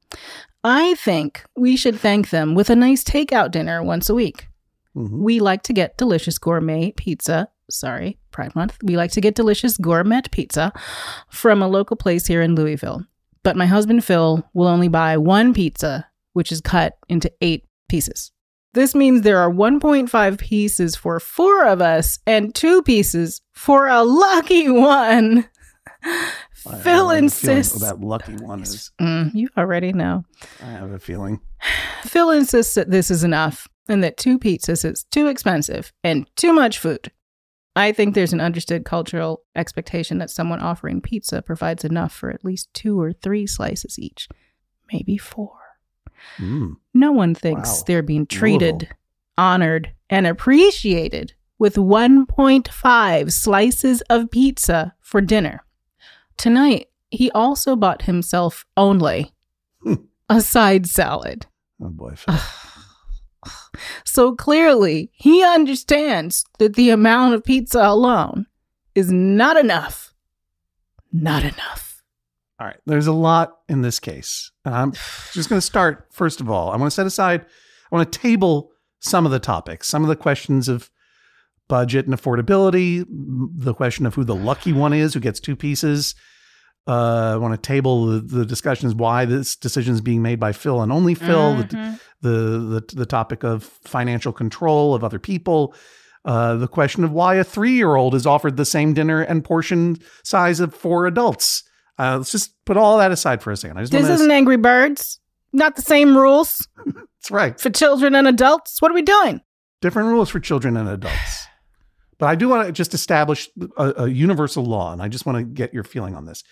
Speaker 1: I think we should thank them with a nice takeout dinner once a week.
Speaker 2: Mhm.
Speaker 1: We like to get delicious gourmet pizza. Sorry, Pride Month. We like to get delicious gourmet pizza from a local place here in Louisville. But my husband Phil will only buy one pizza, which is cut into eight pieces. This means there are 1.5 pieces for four of us and two pieces for a lucky one.
Speaker 2: I
Speaker 1: Phil insists.
Speaker 2: That lucky one is.
Speaker 1: Mm, you already know.
Speaker 2: I have a feeling.
Speaker 1: Phil insists that this is enough and that two pizzas is too expensive and too much food. I think there's an understood cultural expectation that someone offering pizza provides enough for at least two or three slices each, maybe four.
Speaker 2: Mm.
Speaker 1: No one thinks
Speaker 2: Wow.
Speaker 1: they're being treated,
Speaker 2: Louisville.
Speaker 1: honored, and appreciated with 1.5 slices of pizza for dinner. Tonight, he also bought himself only
Speaker 2: Hmm.
Speaker 1: a side salad.
Speaker 2: Oh boy.
Speaker 1: So clearly, he understands that the amount of pizza alone is not enough. Not enough.
Speaker 2: All right. There's a lot in this case. I'm just going to start, first of all, I want to set aside, I want to table some of the topics, some of the questions of budget and affordability, the question of who the lucky one is who gets two pieces. Uh, I want to table the, the discussions why this decision is being made by Phil and only Phil, the, the, the, the topic of financial control of other people, uh, the question of why a three year old is offered the same dinner and portion size of four adults. Uh, let's just put all that aside for a second. I just
Speaker 1: This isn't Angry Birds. Not the same rules
Speaker 2: That's right.
Speaker 1: for children and adults. What are we doing?
Speaker 2: Different rules for children and adults. But I do want to just establish a, a universal law, and I just want to get your feeling on this.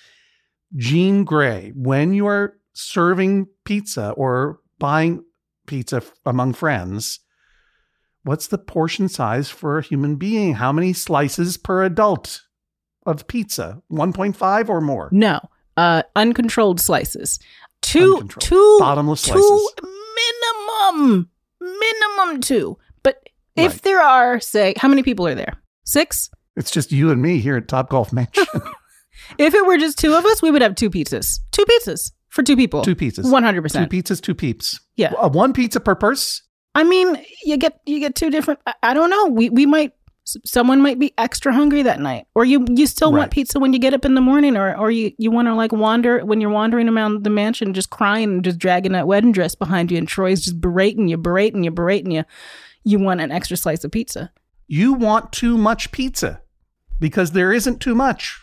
Speaker 2: Jean Grae, when you are serving pizza or buying pizza f- among friends, what's the portion size for a human being? How many slices per adult of pizza? 1.5 or more?
Speaker 1: No, uh, uncontrolled slices. Two,
Speaker 2: Uncontrolled.
Speaker 1: two,
Speaker 2: Bottomless
Speaker 1: two
Speaker 2: slices.
Speaker 1: minimum, minimum two. But if
Speaker 2: Right.
Speaker 1: there are, say, how many people are there? Six.
Speaker 2: It's just you and me here at Top Golf Mansion.
Speaker 1: If it were just two of us, we would have two pizzas. Two pizzas for two people.
Speaker 2: two pizzas.
Speaker 1: One hundred percent.
Speaker 2: Two pizzas, two peeps.
Speaker 1: Yeah.
Speaker 2: Uh, one pizza per purse?
Speaker 1: I mean, you get you get two different. I, I don't know. We we might. Someone might be extra hungry that night, or you you still
Speaker 2: Right.
Speaker 1: want pizza when you get up in the morning, or or you you want to like wander when you're wandering around the mansion, just crying and just dragging that wedding dress behind you, and Troy's just berating you, berating you, berating you. You want an extra slice of pizza.
Speaker 2: you want too much pizza because there isn't too much.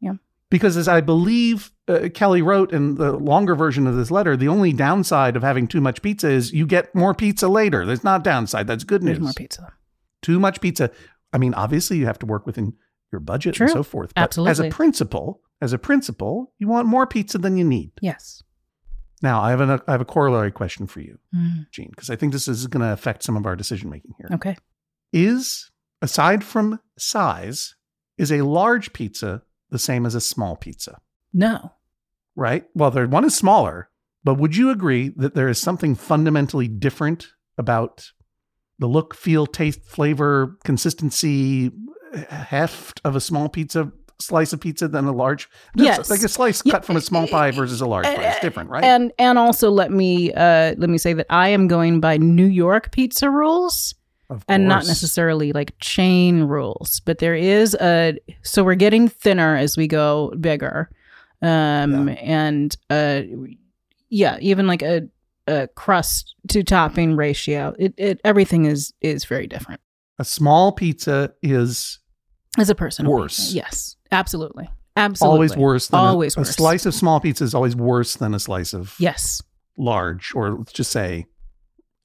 Speaker 1: Yeah.
Speaker 2: Because as I believe uh, Kelly wrote in the longer version of this letter, the only downside of having too much pizza is you get more pizza later. There's not downside. That's good
Speaker 1: There's
Speaker 2: news.
Speaker 1: more pizza.
Speaker 2: Too much pizza. I mean, obviously you have to work within your budget
Speaker 1: True.
Speaker 2: and so forth. But as a principle, as a principle, you want more pizza than you need.
Speaker 1: Yes.
Speaker 2: Now, I have an, I have a corollary question for you,
Speaker 1: Mm,
Speaker 2: Jean, because I think this is going to affect some of our decision making here.
Speaker 1: okay.
Speaker 2: is aside from size is a large pizza the same as a small pizza
Speaker 1: No.
Speaker 2: right well there one is smaller but would you agree that there is something fundamentally different about the look feel taste flavor consistency heft of a small pizza slice of pizza than a large
Speaker 1: Yes.
Speaker 2: like a slice
Speaker 1: Yeah,
Speaker 2: cut from a small pie versus a large pie. It's different right?
Speaker 1: And and also let me uh let me say that I am going by New York pizza rules. And not necessarily like chain rules but there is a so we're getting thinner as we go bigger. Um and uh yeah even like a, a crust to topping ratio it, it everything is is very different
Speaker 2: a small pizza is
Speaker 1: as a person
Speaker 2: Worse.
Speaker 1: yes absolutely absolutely
Speaker 2: always worse than
Speaker 1: always
Speaker 2: a,
Speaker 1: worse
Speaker 2: slice of small pizza is always worse than a slice of
Speaker 1: yes
Speaker 2: large, or let's just say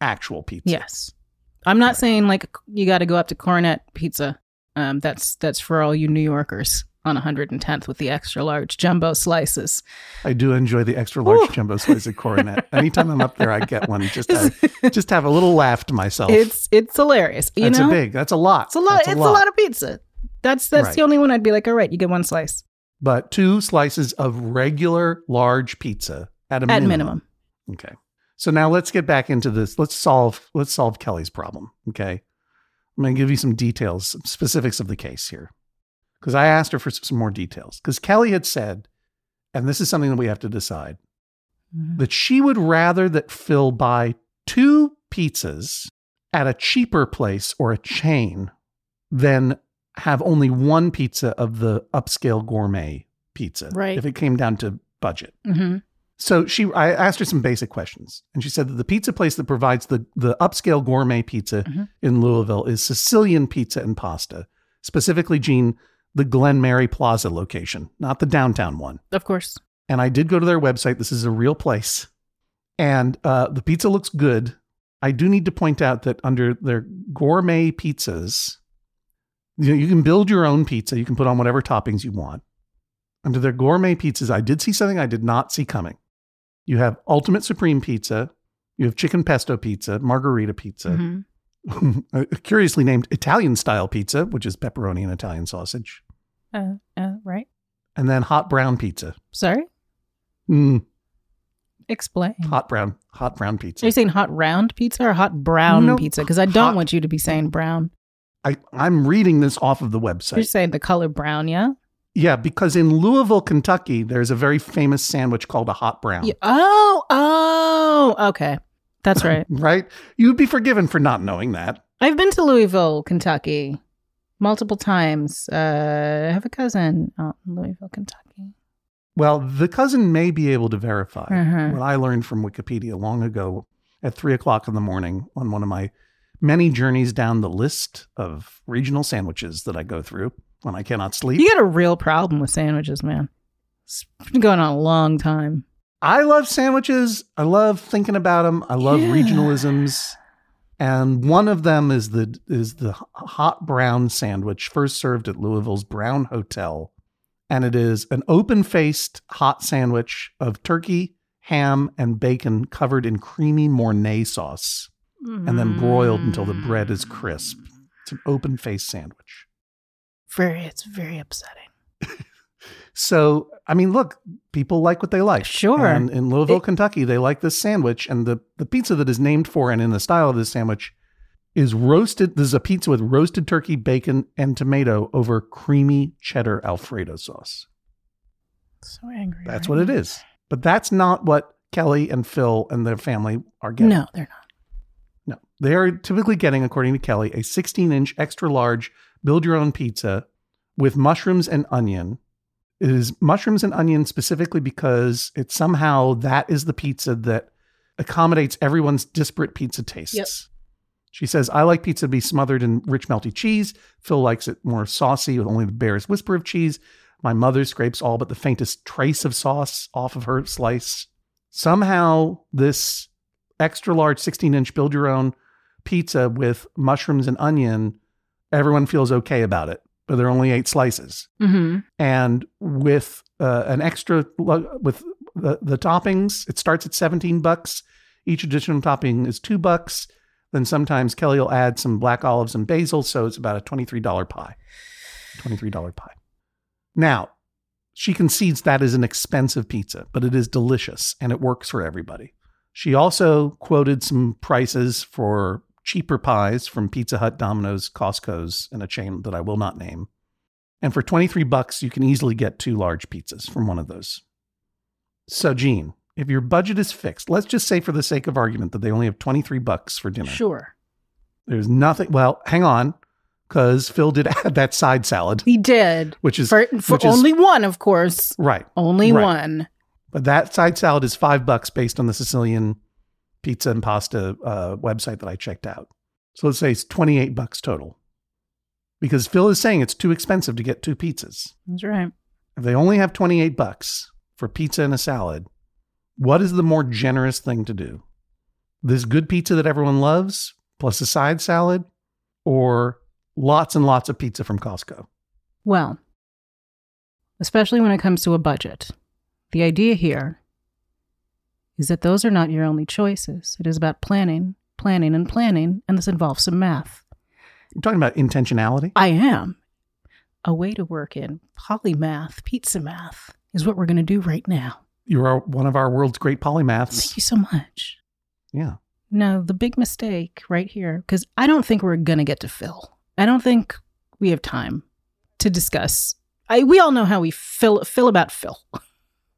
Speaker 2: actual pizza.
Speaker 1: Yes. I'm not saying like you got to go up to Koronet Pizza. Um, that's that's for all you New Yorkers on 110th with the extra large jumbo slices.
Speaker 2: I do enjoy the extra large
Speaker 1: Ooh.
Speaker 2: jumbo slice of Koronet. Anytime I'm up there, I get one just to, just have a little laugh to myself.
Speaker 1: It's it's hilarious. You
Speaker 2: that's
Speaker 1: know,
Speaker 2: a big. That's a lot.
Speaker 1: it's a lot.
Speaker 2: That's
Speaker 1: it's a lot. of pizza. That's that's
Speaker 2: Right.
Speaker 1: the only one I'd be like, all right, you get one slice
Speaker 2: but two slices of regular large pizza at a
Speaker 1: at
Speaker 2: minimum.
Speaker 1: minimum.
Speaker 2: Okay. So now let's get back into this. Let's solve let's solve Kelly's problem. Okay. I'm going to give you some details, some specifics of the case here. Because I asked her for some more details. Because Kelly had said, and this is something that we have to decide,
Speaker 1: Mhm.
Speaker 2: that she would rather that Phil buy two pizzas at a cheaper place or a chain than have only one pizza of the upscale gourmet pizza.
Speaker 1: Right.
Speaker 2: If it came down to budget.
Speaker 1: Mhm.
Speaker 2: So she, I asked her some basic questions, and she said that the pizza place that provides the the upscale gourmet pizza
Speaker 1: Mhm.
Speaker 2: in Louisville is Sicilian Pizza and Pasta, specifically, Jean, the Glenmary Plaza location, not the downtown one.
Speaker 1: Of course.
Speaker 2: And I did go to their website. This is a real place, and uh, the pizza looks good. I do need to point out that under their gourmet pizzas, you know, you can build your own pizza. You can put on whatever toppings you want. Under their gourmet pizzas, I did see something I did not see coming. You have Ultimate Supreme Pizza. You have Chicken Pesto Pizza, Margarita Pizza,
Speaker 1: Mhm.
Speaker 2: a curiously named Italian style pizza, which is pepperoni and Italian sausage,
Speaker 1: Uh, uh, right.
Speaker 2: and then hot brown pizza.
Speaker 1: Sorry.
Speaker 2: Mm,
Speaker 1: Explain.
Speaker 2: hot brown, hot brown pizza.
Speaker 1: Are you saying hot round pizza or hot brown
Speaker 2: No,
Speaker 1: pizza? Because I don't
Speaker 2: hot-
Speaker 1: want you to be saying brown.
Speaker 2: I, I'm reading this off of the website.
Speaker 1: You're saying the color brown, yeah?
Speaker 2: Yeah, because in Louisville, Kentucky, there's a very famous sandwich called a hot brown.
Speaker 1: yeah. Oh, oh, okay. That's right.
Speaker 2: Right? You'd be forgiven for not knowing that.
Speaker 1: I've been to Louisville, Kentucky, multiple times. Uh, I have a cousin out in Louisville, Kentucky.
Speaker 2: Well, the cousin may be able to verify
Speaker 1: Mhm.
Speaker 2: what I learned from Wikipedia long ago at three o'clock in the morning on one of my many journeys down the list of regional sandwiches that I go through when I cannot sleep.
Speaker 1: You got a real problem with sandwiches, man. It's been going on a long time.
Speaker 2: I love sandwiches. I love thinking about them. I love
Speaker 1: Yeah.
Speaker 2: regionalisms. And one of them is the is the hot brown sandwich first served at Louisville's Brown Hotel. And it is an open-faced hot sandwich of turkey, ham, and bacon covered in creamy Mornay sauce and then broiled until the bread is crisp. It's an open-faced sandwich.
Speaker 1: Very, it's very upsetting.
Speaker 2: So, I mean, look, people like what they like.
Speaker 1: Sure.
Speaker 2: And in Louisville,
Speaker 1: It-
Speaker 2: Kentucky, they like this sandwich. And the, the pizza that is named for and in the style of this sandwich is roasted. This is a pizza with roasted turkey, bacon, and tomato over creamy cheddar Alfredo sauce.
Speaker 1: So angry.
Speaker 2: That's
Speaker 1: right
Speaker 2: what it is. But that's not what Kelly and Phil and their family are getting.
Speaker 1: No, they're not.
Speaker 2: No. They are typically getting, according to Kelly, a 16 inch extra large build your own pizza with mushrooms and onion. It is mushrooms and onion specifically because it's somehow that is the pizza that accommodates everyone's disparate pizza tastes.
Speaker 1: Yep.
Speaker 2: She says, I like pizza to be smothered in rich, melty cheese. Phil likes it more saucy with only the barest whisper of cheese. My mother scrapes all but the faintest trace of sauce off of her slice. Somehow, this extra large 16 inch build your own pizza with mushrooms and onion, everyone feels okay about it, but there are only eight slices.
Speaker 1: Mm-hmm.
Speaker 2: And with uh, an extra, with the, the toppings, it starts at 17 bucks. Each additional topping is two bucks. Then sometimes Kelly will add some black olives and basil. So it's about a $23 pie. $23 pie. Now, she concedes that is an expensive pizza, but it is delicious and it works for everybody. She also quoted some prices for cheaper pies from Pizza Hut, Domino's, Costco's, and a chain that I will not name. And for 23 bucks, you can easily get two large pizzas from one of those. So, Jean, if your budget is fixed, let's just say for the sake of argument that they only have 23 bucks for dinner.
Speaker 1: Sure.
Speaker 2: There's nothing, well, hang on, because Phil did add that side salad,
Speaker 1: He did.
Speaker 2: which is
Speaker 1: For, for
Speaker 2: which is-
Speaker 1: only one, of course.
Speaker 2: right.
Speaker 1: Only
Speaker 2: Right.
Speaker 1: one.
Speaker 2: But that side salad is five bucks based on the Sicilian pizza and pasta uh, website that I checked out. So let's say it's 28 bucks total. Because Phil is saying it's too expensive to get two pizzas.
Speaker 1: That's right.
Speaker 2: If they only have 28 bucks for pizza and a salad, What is the more generous thing to do? This good pizza that everyone loves, plus a side salad, or lots and lots of pizza from Costco?
Speaker 1: Well, especially when it comes to a budget, the idea here is that those are not your only choices. It is about planning, planning, and planning, and this involves some math.
Speaker 2: You're talking about intentionality?
Speaker 1: I am. A way to work in polymath, pizza math, is what we're going to do right now.
Speaker 2: You are one of our world's great polymaths.
Speaker 1: Thank you so much.
Speaker 2: Yeah.
Speaker 1: No, the big mistake right here, because I don't think we're going to get to Phil. I don't think we have time to discuss. I, we all know how we feel, feel about Phil.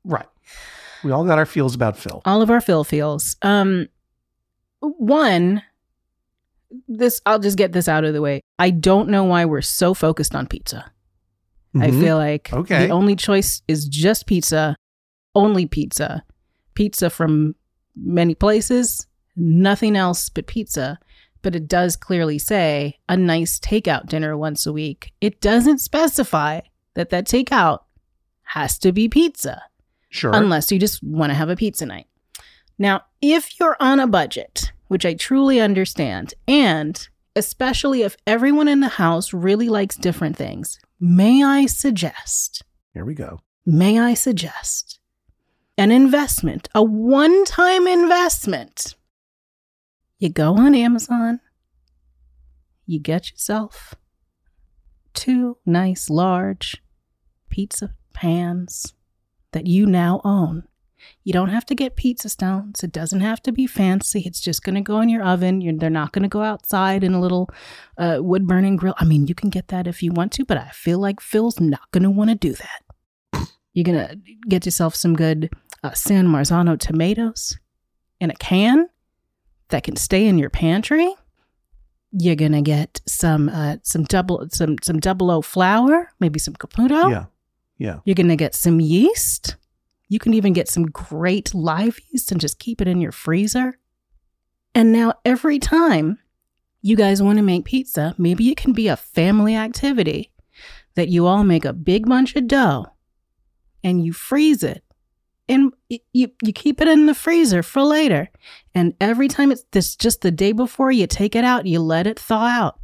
Speaker 2: Right. We all got our feels about Phil.
Speaker 1: all of our Phil feels. Um, one, this I'll just get this out of the way. I don't know why we're so focused on pizza. I
Speaker 2: Mhm.
Speaker 1: feel like
Speaker 2: Okay.
Speaker 1: the only choice is just pizza, only pizza, pizza from many places, nothing else but pizza. But it does clearly say a nice takeout dinner once a week. It doesn't specify that that takeout has to be pizza
Speaker 2: Sure.
Speaker 1: unless you just want to have a pizza night. Now, if you're on a budget, which I truly understand, and especially if everyone in the house really likes different things, may I suggest,
Speaker 2: Here we go.
Speaker 1: may I suggest an investment, a one time investment? You go on Amazon, you get yourself two nice large pizza pans that you now own. You don't have to get pizza stones. It doesn't have to be fancy. It's just going to go in your oven. You're, they're not going to go outside in a little uh, wood burning grill. I mean, you can get that if you want to, but I feel like Phil's not going to want to do that. You're going to get yourself some good uh, San Marzano tomatoes in a can that can stay in your pantry. You're going to get some uh, some double some some double O flour, maybe some Caputo.
Speaker 2: Yeah. Yeah.
Speaker 1: You're going to get some yeast. You can even get some great live yeast and just keep it in your freezer. And now, every time you guys want to make pizza, maybe it can be a family activity that you all make a big bunch of dough and you freeze it and you, you keep it in the freezer for later. And every time it's this just the day before you take it out, you let it thaw out.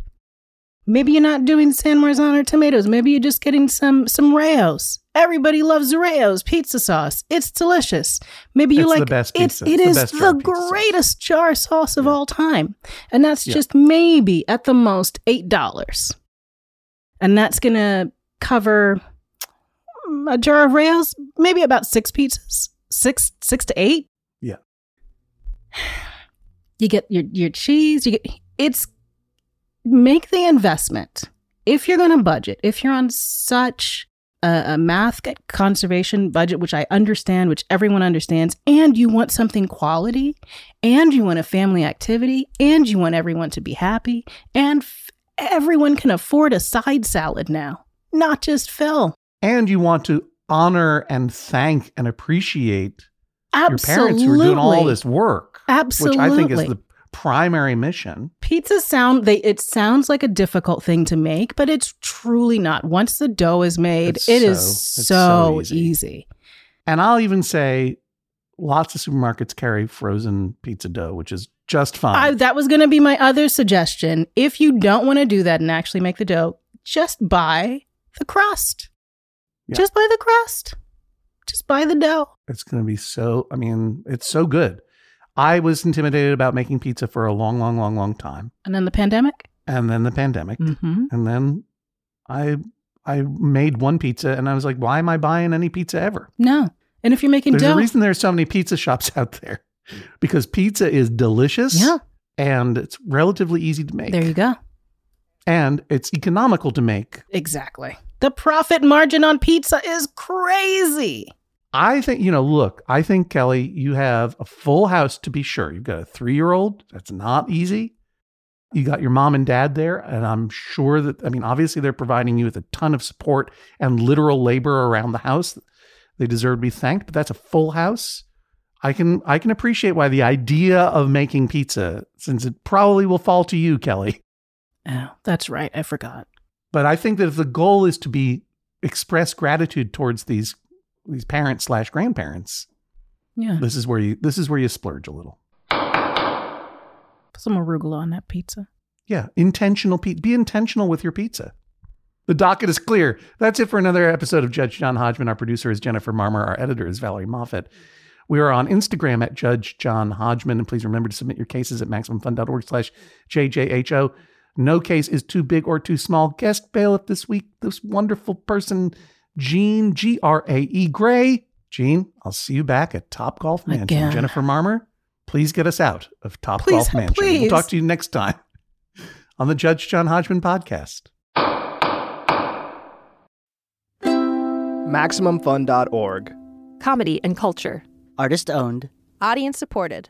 Speaker 1: Maybe you're not doing San Marzano tomatoes. Maybe you're just getting some some Rao's. Everybody loves Rao's pizza sauce. It's delicious. Maybe you
Speaker 2: It's
Speaker 1: like
Speaker 2: the best
Speaker 1: it's
Speaker 2: pizza.
Speaker 1: it
Speaker 2: the
Speaker 1: is the,
Speaker 2: sauce.
Speaker 1: greatest jar sauce of
Speaker 2: Yeah.
Speaker 1: all time, and that's
Speaker 2: Yeah.
Speaker 1: just maybe at the most eight dollars, and that's gonna cover mm, a jar of Rao's, maybe about six pizzas, six six to eight.
Speaker 2: Yeah.
Speaker 1: You get your your cheese. You get it's make the investment if you're going to budget. If you're on such a, a math conservation budget, which I understand, which everyone understands, and you want something quality, and you want a family activity, and you want everyone to be happy, and f- everyone can afford a side salad now, not just Phil.
Speaker 2: And you want to honor and thank and appreciate your parents who are doing all this work,
Speaker 1: Absolutely.
Speaker 2: which I think is the primary mission.
Speaker 1: Pizza sound they it sounds like a difficult thing to make, but it's truly not. Once the dough is made,
Speaker 2: It's
Speaker 1: it is
Speaker 2: so- it's
Speaker 1: so,
Speaker 2: so easy.
Speaker 1: easy.
Speaker 2: And I'll even say lots of supermarkets carry frozen pizza dough, which is just fine.
Speaker 1: I, that was going to be my other suggestion. If you don't want to do that and actually make the dough, just buy the crust.
Speaker 2: Yeah.
Speaker 1: Just buy the crust. Just buy the dough.
Speaker 2: It's going to be so, I mean, it's so good. I was intimidated about making pizza for a long, long, long, long time.
Speaker 1: And then the pandemic.
Speaker 2: And then the pandemic.
Speaker 1: Mm-hmm.
Speaker 2: And then I I made one pizza and I was like, why am I buying any pizza ever?
Speaker 1: No. And if you're making
Speaker 2: There's
Speaker 1: dough,
Speaker 2: a reason there's so many pizza shops out there. Because pizza is delicious
Speaker 1: yeah,
Speaker 2: and it's relatively easy to make.
Speaker 1: there you go.
Speaker 2: And it's economical to make.
Speaker 1: Exactly. The profit margin on pizza is crazy.
Speaker 2: I think, you know, look, I think, Kelly, you have a full house to be sure. You've got a three year old. That's not easy. You got your mom and dad there. And I'm sure that, I mean, obviously they're providing you with a ton of support and literal labor around the house. They deserve to be thanked, but that's a full house. I can I can appreciate why the idea of making pizza, since it probably will fall to you, Kelly.
Speaker 1: Oh, that's right. I forgot.
Speaker 2: But I think that if the goal is to be express gratitude towards these these parents slash grandparents,
Speaker 1: Yeah.
Speaker 2: This is where you this is where you splurge a little.
Speaker 1: Put some arugula on that pizza.
Speaker 2: Yeah, intentional pe- be intentional with your pizza. The docket is clear. That's it for another episode of Judge John Hodgman. Our producer is Jennifer Marmer. Our editor is Valerie Moffat. We are on Instagram at Judge John Hodgman. And please remember to submit your cases at MaximumFun.org slash JJHO. No case is too big or too small. Guest bailiff this week, this wonderful person, Jean, G R A E Grae. Jean, I'll see you back at Top Golf Mansion.
Speaker 1: Again.
Speaker 2: Jennifer Marmer, please get us out of Top
Speaker 1: Please,
Speaker 2: Golf Mansion.
Speaker 1: Please.
Speaker 2: We'll talk to you next time on the Judge John Hodgman podcast.
Speaker 9: MaximumFun.org.
Speaker 10: Comedy and culture.
Speaker 11: Artist owned.
Speaker 10: Audience supported.